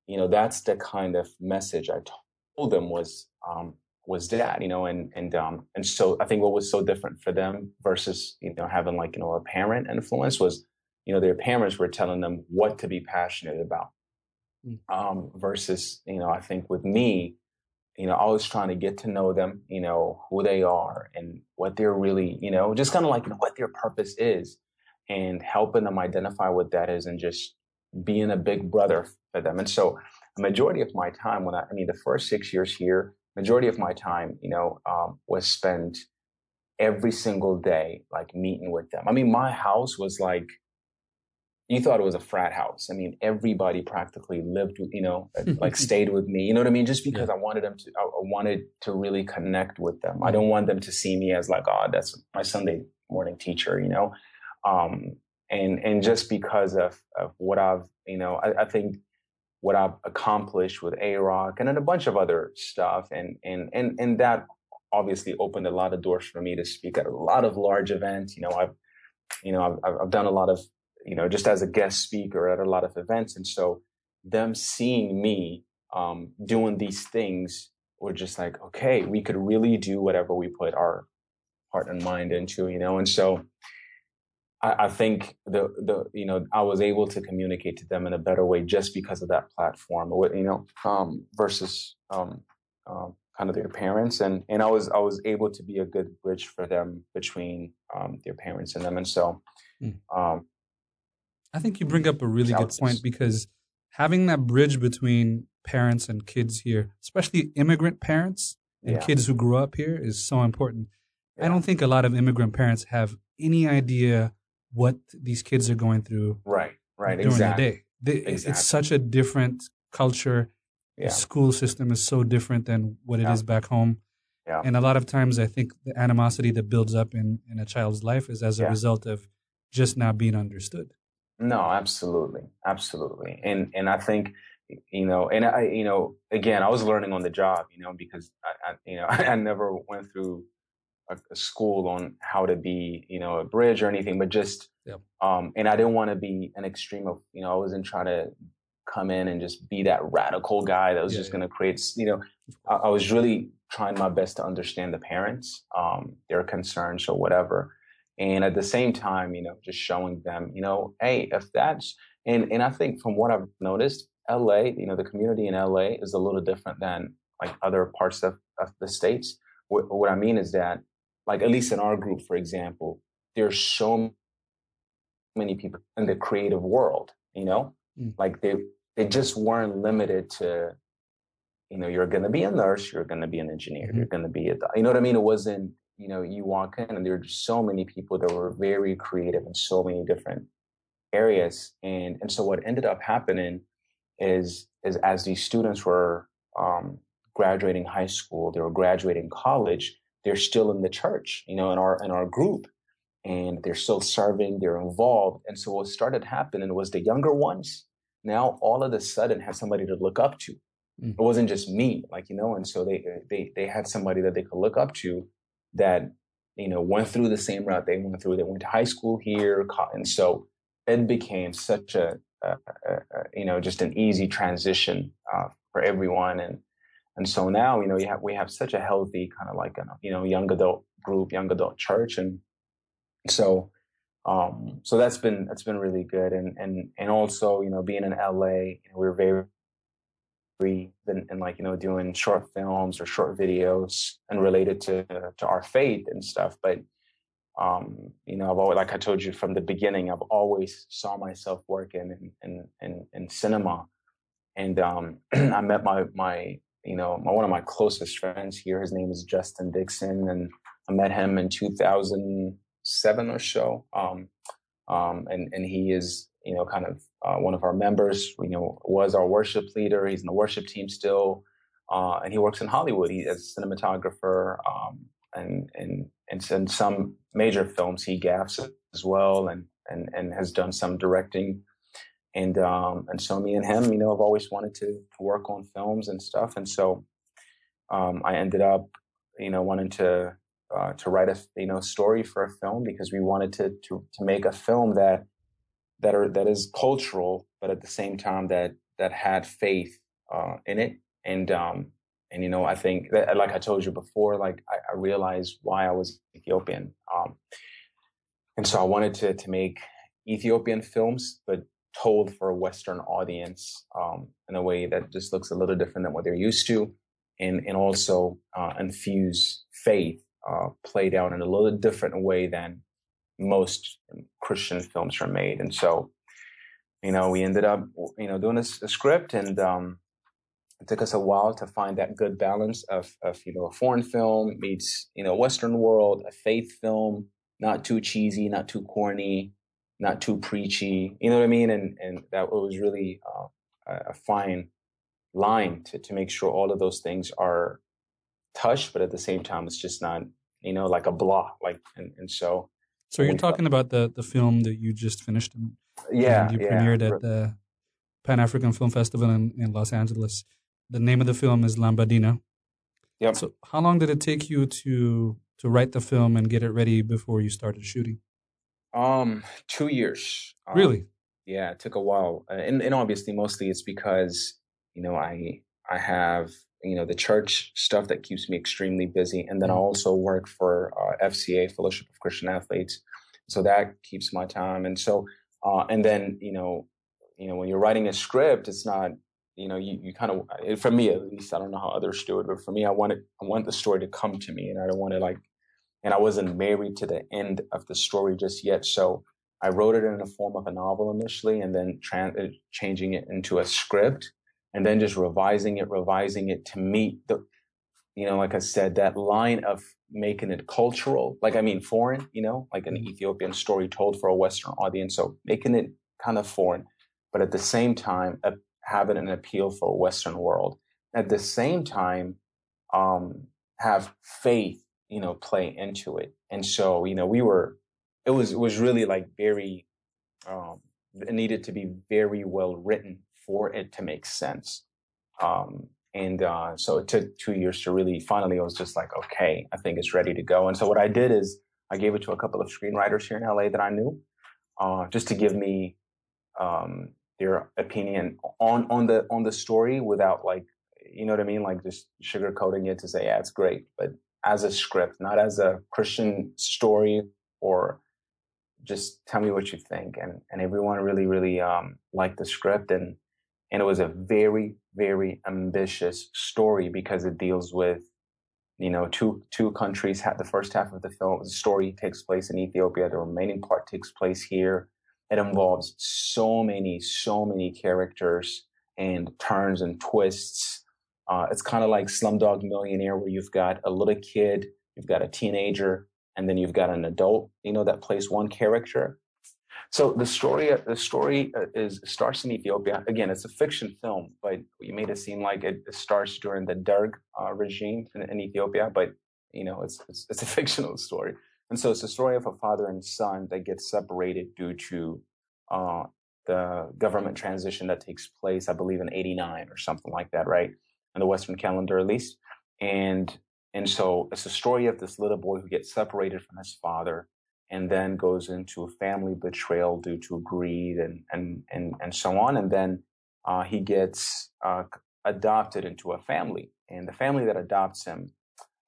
you know, that's the kind of message I told them was, um, was that, you know, and and um and so I think what was so different for them versus you know having like you know a parent influence was, you know, their parents were telling them what to be passionate about, mm. um, versus you know I think with me, you know, always trying to get to know them, you know, who they are and what they're really, you know, just kind of like you know, what their purpose is, and helping them identify what that is, and just being a big brother for them. And so, a majority of my time when I, I mean, the first six years here majority of my time, you know, um, was spent every single day, like meeting with them. I mean, my house was like, you thought it was a frat house. I mean, everybody practically lived with, you know, *laughs* like stayed with me. You know what I mean? Just because yeah. I wanted them to, I wanted to really connect with them. I don't want them to see me as like, oh, that's my Sunday morning teacher, you know? Um, and, and just because of, of what I've, you know, I, I think what I've accomplished with AROC and then a bunch of other stuff. And, and, and, and that obviously opened a lot of doors for me to speak at a lot of large events. You know, I've, you know, I've, I've done a lot of, you know, just as a guest speaker at a lot of events. And so them seeing me, um, doing these things were just like, okay, we could really do whatever we put our heart and mind into, you know? And so, I, I think the the you know I was able to communicate to them in a better way just because of that platform, you know, um, versus um, um, kind of their parents, and and I was I was able to be a good bridge for them between um, their parents and them, and so. Mm. I think you bring up a really good point because having that bridge between parents and kids here, especially immigrant parents and yeah. kids who grew up here, is so important. Yeah. I don't think a lot of immigrant parents have any idea what these kids are going through right right during exactly. the day they, exactly. it's such a different culture yeah. the school system is so different than what it is back home yeah. and a lot of times i think the animosity that builds up in, in a child's life is as a result of just not being understood no absolutely absolutely and and i think you know and i you know again i was learning on the job you know because i, I you know *laughs* i never went through a, a, school on how to be, you know, a bridge or anything, but just, yep. um, and I didn't want to be an extreme of, you know, I wasn't trying to come in and just be that radical guy that was yeah, just yeah. going to create, you know, I, I, was really trying my best to understand the parents, um, their concerns or whatever. And at the same time, you know, just showing them, you know, hey, if that's, and, and I think from what I've noticed, LA, you know, the community in LA is a little different than like other parts of, of the states. What, what I mean is that, like at least in our group, for example, there's so many people in the creative world. You know, mm. like they they just weren't limited to, you know, you're going to be a nurse, you're going to be an engineer, mm-hmm. you're going to be a, you know what I mean? It wasn't, you know, you walk in and there are so many people that were very creative in so many different areas. And, and so what ended up happening is, is as these students were, um, graduating high school, they were graduating college, they're still in the church, you know, in our, in our group and they're still serving, they're involved. And so what started happening was the younger ones now all of a sudden had somebody to look up to. Mm. It wasn't just me, like, you know, and so they, they, they had somebody that they could look up to that, you know, went through the same route they went through. They went to high school here. And so it became such a, a, a, you know, just an easy transition uh, for everyone. And, and so now, you know, you have, we have such a healthy kind of like, a, you know, young adult group, young adult church. And so, um, so that's been that's been really good, and and and also you know being in LA, you know, we are very been and like you know doing short films or short videos and related to to our faith and stuff. But um, you know, I've always like I told you from the beginning, I've always saw myself working in in in, in cinema, and um, *clears throat* I met my my you know my, one of my closest friends here. His name is Justin Dixon, and I met him in 2007 or so. Um, um, and, and he is, you know, kind of uh, one of our members, you know, was our worship leader. He's in the worship team still. Uh, and he works in Hollywood. He as a cinematographer, um, and, and, and in some major films, he gaffs as well and, and, and has done some directing. And, um, and so me and him, you know, have always wanted to, to work on films and stuff. And so, um, I ended up, you know, wanting to, uh, to write a you know story for a film because we wanted to to to make a film that that are that is cultural, but at the same time that that had faith uh, in it. And um, and you know, I think that, like I told you before, like I, I realized why I was Ethiopian. Um, and so I wanted to to make Ethiopian films, but told for a Western audience um, in a way that just looks a little different than what they're used to, and and also uh, infuse faith uh, played out in a little different way than most Christian films are made. And so, you know, we ended up, you know, doing a, a script and, um, it took us a while to find that good balance of, of, you know, a foreign film meets, you know, Western world, a faith film, not too cheesy, not too corny, not too preachy. You know what I mean? And, and that was really uh, a fine line to, to make sure all of those things are touched, but at the same time, it's just not, you know, like a block. Like, and, and so. So you're talking about the the film that you just finished. In, yeah, you yeah. premiered at the Pan African Film Festival in, in Los Angeles. The name of the film is Lambadina. Yep. So how long did it take you to to write the film and get it ready before you started shooting? Um, two years. Um, really? Yeah, it took a while, uh, and and obviously mostly it's because you know I I have you know the church stuff that keeps me extremely busy and then i mm-hmm. also work for uh, fca fellowship of christian athletes so that keeps my time and so uh, and then you know you know when you're writing a script it's not you know you, you kind of for me at least i don't know how others do it but for me i wanted i want the story to come to me and i don't want to like and i wasn't married to the end of the story just yet so i wrote it in the form of a novel initially and then tra- changing it into a script and then just revising it, revising it to meet the, you know, like I said, that line of making it cultural, like I mean foreign, you know, like an Ethiopian story told for a Western audience. So making it kind of foreign, but at the same time uh, having an appeal for a Western world. At the same time, um, have faith, you know, play into it. And so, you know, we were, it was, it was really like very, um, it needed to be very well written for it to make sense. Um, and uh, so it took two years to really finally, I was just like, okay, I think it's ready to go. And so what I did is I gave it to a couple of screenwriters here in LA that I knew, uh, just to give me um, their opinion on on the on the story without like, you know what I mean, like just sugarcoating it to say, yeah, it's great, but as a script, not as a Christian story or just tell me what you think. And and everyone really really um, liked the script and And it was a very, very ambitious story because it deals with, you know, two two countries. Had the first half of the film, the story takes place in Ethiopia. The remaining part takes place here. It involves so many, so many characters and turns and twists. Uh, it's kind of like Slumdog Millionaire, where you've got a little kid, you've got a teenager, and then you've got an adult, you know, that plays one character. So the story, the story uh, is starts in Ethiopia. Again, it's a fiction film, but you made it seem like it starts during the Derg uh, regime in, in, Ethiopia. But you know, it's, it's, it's a *laughs* fictional story, and so it's a story of a father and son that get separated due to uh, the government transition that takes place, I believe, in '89 or something like that, right? In the Western calendar, at least. And and so it's a story of this little boy who gets separated from his father and then goes into a family betrayal due to greed and and and, and so on. And then uh, he gets uh, adopted into a family. And the family that adopts him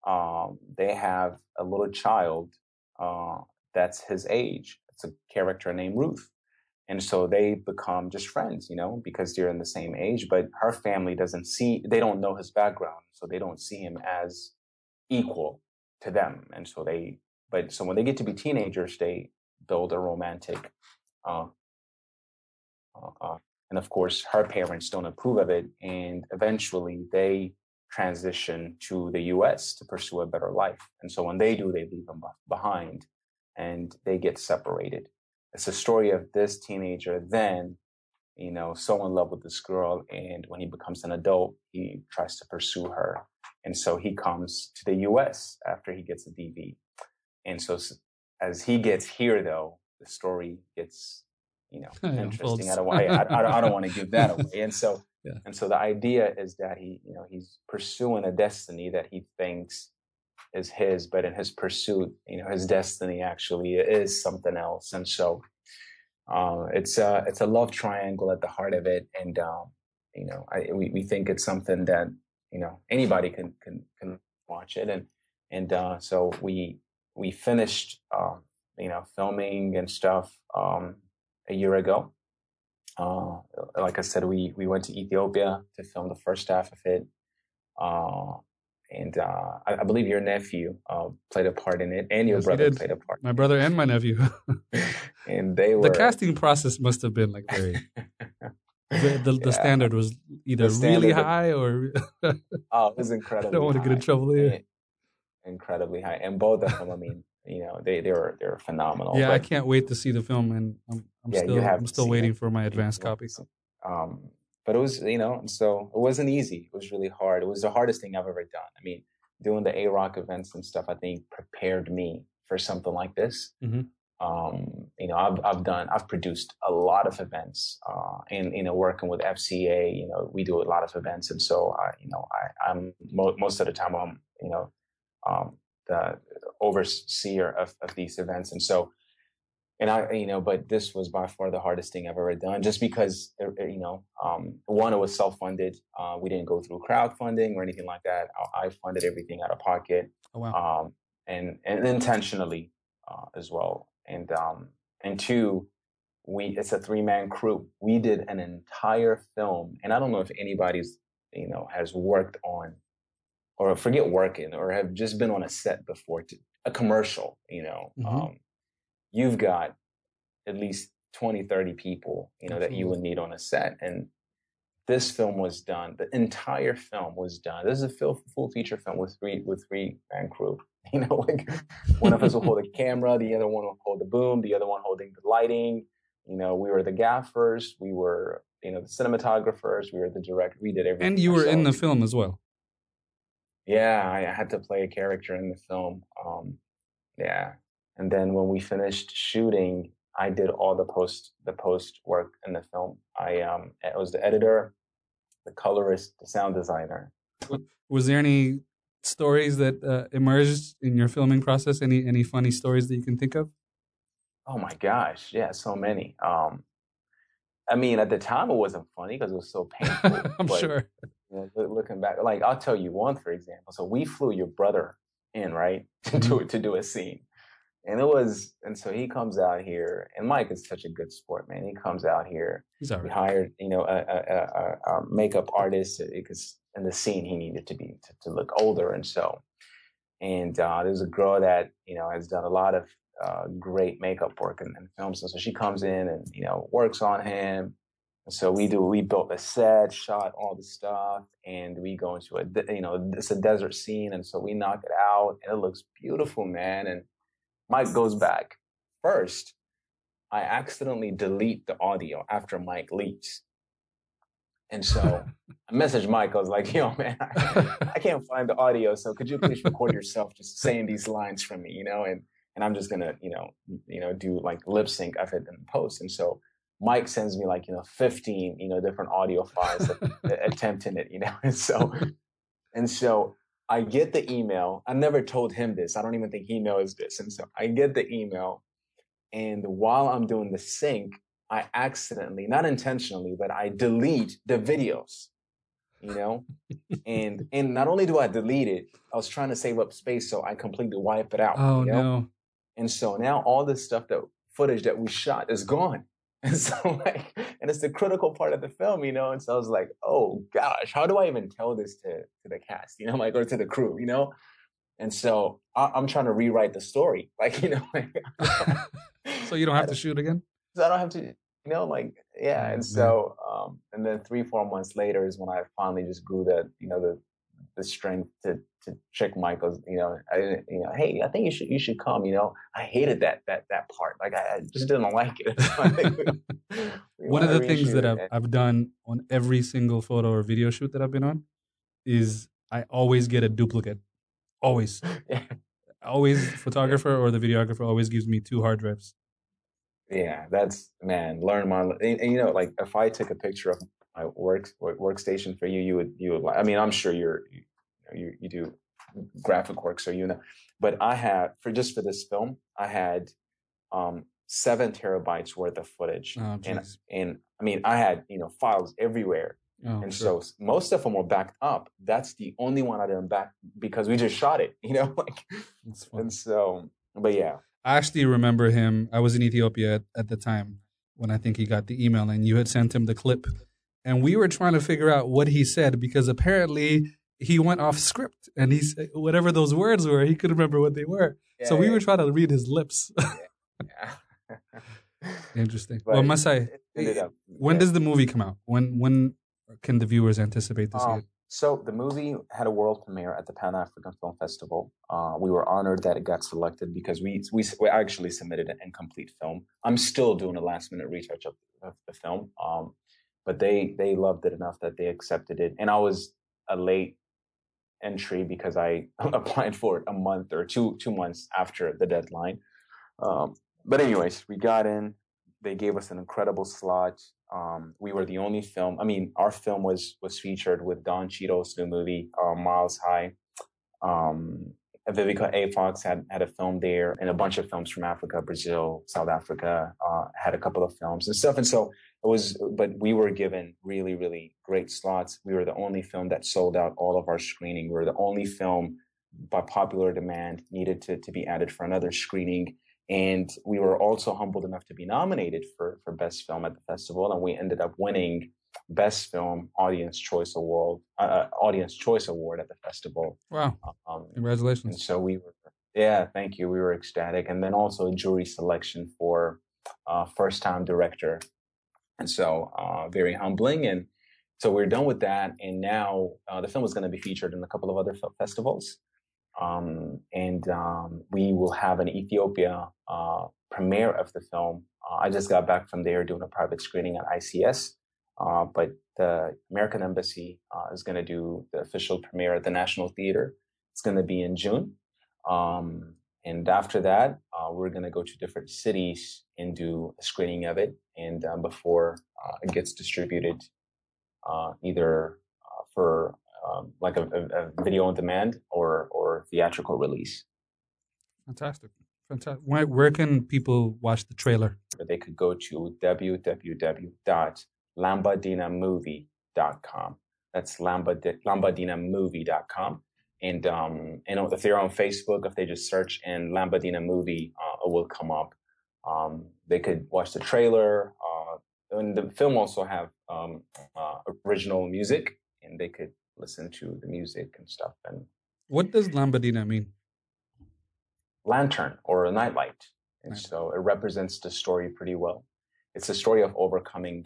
um, they have a little child uh, that's his age. It's a character named ruth. And so they become just friends you know because they're in the same age but her family doesn't see they don't know his background so they don't see him as equal to them. And so they but so when they get to be teenagers, they build a romantic, uh, uh, uh, and of course, her parents don't approve of it, and eventually they transition to the U.S. to pursue a better life. And so when they do, they leave them behind, and they get separated. It's a story of this teenager then, you know, so in love with this girl, and when he becomes an adult, he tries to pursue her, and so he comes to the U.S. after he gets a DV and so as he gets here, though, the story gets, you know, *laughs* interesting. I don't, I, I, I don't want to give that *laughs* away. And so, yeah. and so the idea is that he, you know, he's pursuing a destiny that he thinks is his, but in his pursuit, you know, his destiny actually is something else. And so, uh, it's a it's a love triangle at the heart of it, and um, you know, I, we we think it's something that you know anybody can can can watch it, and and uh, so we we finished, uh, you know, filming and stuff um, a year ago. Uh, like I said, we we went to Ethiopia to film the first half of it, uh, and uh, I, I, believe your nephew uh, played a part in it, and your yes, brother played a part. My brother and my *laughs* nephew. *laughs* and they were the casting process must have been like very. *laughs* the, the, the standard was either standard really high or oh, it was incredible. I don't want to get in trouble here incredibly high, and both of them, I mean, you know, they they were they were phenomenal. Yeah, but, I can't wait to see the film, and I'm, I'm yeah, still I'm still waiting it. for my advanced copy. Um, but it was you know, so it wasn't easy. It was really hard. It was the hardest thing I've ever done. I mean, doing the AROC events and stuff, I think prepared me for something like this. Mm-hmm. Um, you know, I've I've done I've produced a lot of events, uh, and you know, working with FCA, you know, we do a lot of events, and so I, you know, I, I'm mo- most of the time I'm you know um, the overseer of, of these events. And so, and I, you know, but this was by far the hardest thing I've ever done, just because, uh, uh, you know, um, one, it was self-funded. Uh, we didn't go through crowdfunding or anything like that. I, I funded everything out of pocket, oh, wow. um, and and intentionally uh, as well. And um, and two, we it's a three-man crew. We did an entire film, and I don't know if anybody's, you know, has worked on or forget working or have just been on a set before to a commercial you know mm-hmm. um, you've got at least 20 30 people you know Absolutely. that you would need on a set and this film was done the entire film was done this is a full, full feature film with three with three man crew *laughs* you know like one of us will hold a camera the other one will hold the boom the other one holding the lighting you know we were the gaffers we were you know the cinematographers we were the director we did everything and you were in the film as well yeah, I had to play a character in the film. Um, yeah, and then when we finished shooting, I did all the post the post work in the film. I um, I was the editor, the colorist, the sound designer. Was there any stories that uh, emerged in your filming process? Any any funny stories that you can think of? Oh my gosh, yeah, so many. Um, I mean, at the time it wasn't funny because it was so *laughs* painful. I'm but, sure. You know, looking back, like I'll tell you one for example. So we flew your brother in, right, *laughs* to do mm-hmm. to do a scene, and it was, and so he comes out here, and Mike is such a good sport, man. He comes out here. He's all We hired, you know, a, a, a, a- makeup artist because in the scene he needed to be to, to look older, and so, and uh, there's a girl that you know has done a lot of uh, great makeup work and, and films, and so she comes in and you know works on him. So we do. We built a set, shot all the stuff, and we go into a you know it's a desert scene, and so we knock it out, and it looks beautiful, man. And Mike goes back first. I accidentally delete the audio after Mike leaves. And so I messaged Mike. I was like, yo, man, I, *laughs* I can't find the audio. So could you please record yourself just saying these lines from me, you know? And and I'm just gonna, you know, you know, do like lip sync of it in post. And so Mike sends me like, you know, 15, you know, different audio files *laughs* attempting it, you know. *laughs* And so and so I get the email. I never told him this. I don't even think he knows this. And so I get the email. And while I'm doing the sync, I accidentally, not intentionally, but I delete the videos, you know? and *laughs* and not only do I delete it, I was trying to save up space, so I completely wipe it out. oh you know? no. And so now all this stuff that footage that we shot is gone. *laughs* And so like, and it's the critical part of the film, you know. And so I was like, oh gosh, how do I even tell this to to the cast, you know, *laughs* like or to the crew, you know? And so I, I'm trying to rewrite the story, *laughs* like you know, like, So you don't have to shoot again? so I don't have to, you know, like yeah. And so, um, and then three, four months later is when I finally just grew the, you know, the the strength to to trick Michael's, you know, I you know, hey, I think you should you should come, you know. I hated that that that part, like I, I just didn't like it. So I think we- we One of the things that I've, I've done on every single photo or video shoot that I've been on is I always get a duplicate. Always. *laughs* yeah, Always photographer or the videographer always gives me two hard drives. yeah, that's man, learn my, and, and, you know, like if I took a picture of work work- workstation for you, you would you would like. I mean, I'm sure you're you you, you do graphic work, so you know. But I had for just for this film, I had um seven terabytes worth of footage, Oh, and and I mean, I had you know files everywhere, Oh, and sure. so most of them were backed up. That's the only one I didn't back because we just shot it, *laughs* you know, like and so. But yeah, I actually remember him. I was in Ethiopia at, at the time when I think he got the email, and you had sent him the clip, and we were trying to figure out what he said because apparently he went off script, and he said whatever those words were, he couldn't remember what they were. so we yeah, were trying to read his lips. Interesting. *laughs* But well, Messay, it ended up- when yeah. does the movie come out? When when can the viewers anticipate to see Um, it? So the movie had a world premiere at the Pan African Film Festival. Uh, we were honored that it got selected because we, we we actually submitted an incomplete film. I'm still doing a last minute research of, of the film, um, but they they loved it enough that they accepted it, and I was a late entry because I *laughs* applied for it a month or two two months after the deadline. Um, but anyways, we got in. They gave us an incredible slot. Um, we were the only film. I mean, our film was was featured with Don Cheadle's new movie, uh, Miles Ahead. Um, Vivica A. Fox had had a film there, and a bunch of films from Africa, Brazil, South Africa uh, had a couple of films and stuff. And so it was, but we were given really, really great slots. We were the only film that sold out all of our screening. We were the only film by popular demand needed to to be added for another screening and we were also humbled enough to be nominated for for best film at the festival and we ended up winning best film audience choice award uh, audience choice award at the festival Wow! um, and Congratulations. so we were yeah thank you we were ecstatic and then also a jury selection for uh, first time director and so uh, very humbling and so we're done with that and now uh, the film is going to be featured in a couple of other festivals um, and um, we will have an Ethiopia uh, premiere of the film. Uh, I just got back from there doing a private screening at ICS, uh, but the American Embassy uh, is going to do the official premiere at the National Theater. It's going to be in June. Um, and after that, uh, we're going to go to different cities and do a screening of it. And uh, before uh, it gets distributed, uh, either uh, for um, like a, a, a video on demand or or theatrical release. Fantastic. Fantastic. Where, where can people watch the trailer? They could go to www.lambadinamovie.com. That's Lambad- lambadinamovie.com. And um, and if they're on Facebook, if they just search in Lambadina Movie uh, will come up. Um, they could watch the trailer. Uh, and the film also have um, uh, original music, and they could listen to the music and stuff. And what does Lambadina mean? Lantern or a nightlight, and right. so it represents the story pretty well. It's a story of overcoming,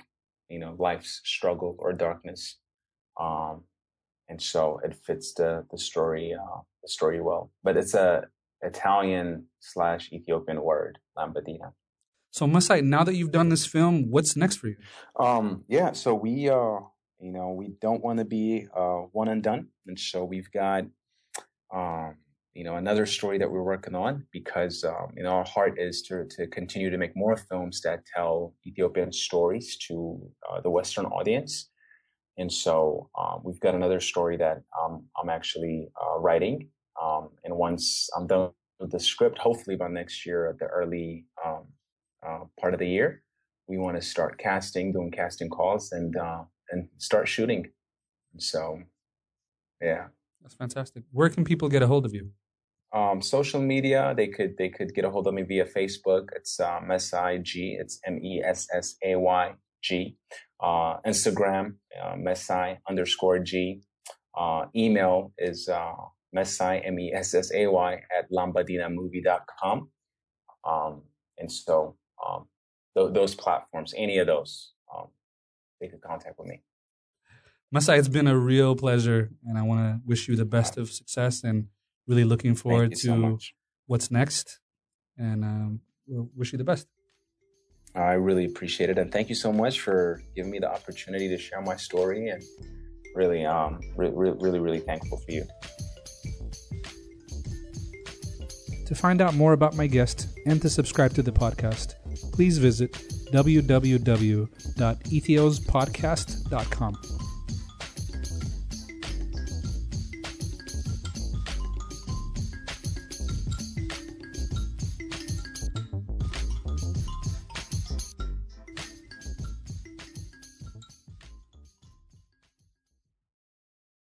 you know, life's struggle or darkness, um, and so it fits the the story uh, the story well. But it's a Italian slash Ethiopian word, Lambadina. So Messay, now that you've done this film, what's next for you? Um, yeah, so we uh you know, we don't want to be uh one and done. And so we've got um, you know, another story that we're working on because um, you know, our heart is to to continue to make more films that tell Ethiopian stories to uh, the Western audience. And so um, we've got another story that um, I'm actually uh, writing. Um, and once I'm done with the script, hopefully by next year at the early um, uh, part of the year, we want to start casting, doing casting calls, and uh, and start shooting. So, yeah, that's fantastic. Where can people get a hold of you? Um, social media, they could they could get a hold of me via Facebook. It's uh, Messay G. It's M E S S A Y G. Uh, Instagram, uh, Messay underscore G. Uh, email is uh, Messay M E S S A Y at lambadinamovie.com. Um, and so um, th- those platforms, any of those, um, they could contact with me. Messay, it's been a real pleasure, and I want to wish you the best of success and really looking forward to so what's next. And um, we'll wish you the best. I really appreciate it, and thank you so much for giving me the opportunity to share my story. And really, um, re- re- really, really thankful for you. To find out more about my guest and to subscribe to the podcast, please visit www.ethiospodcast.com.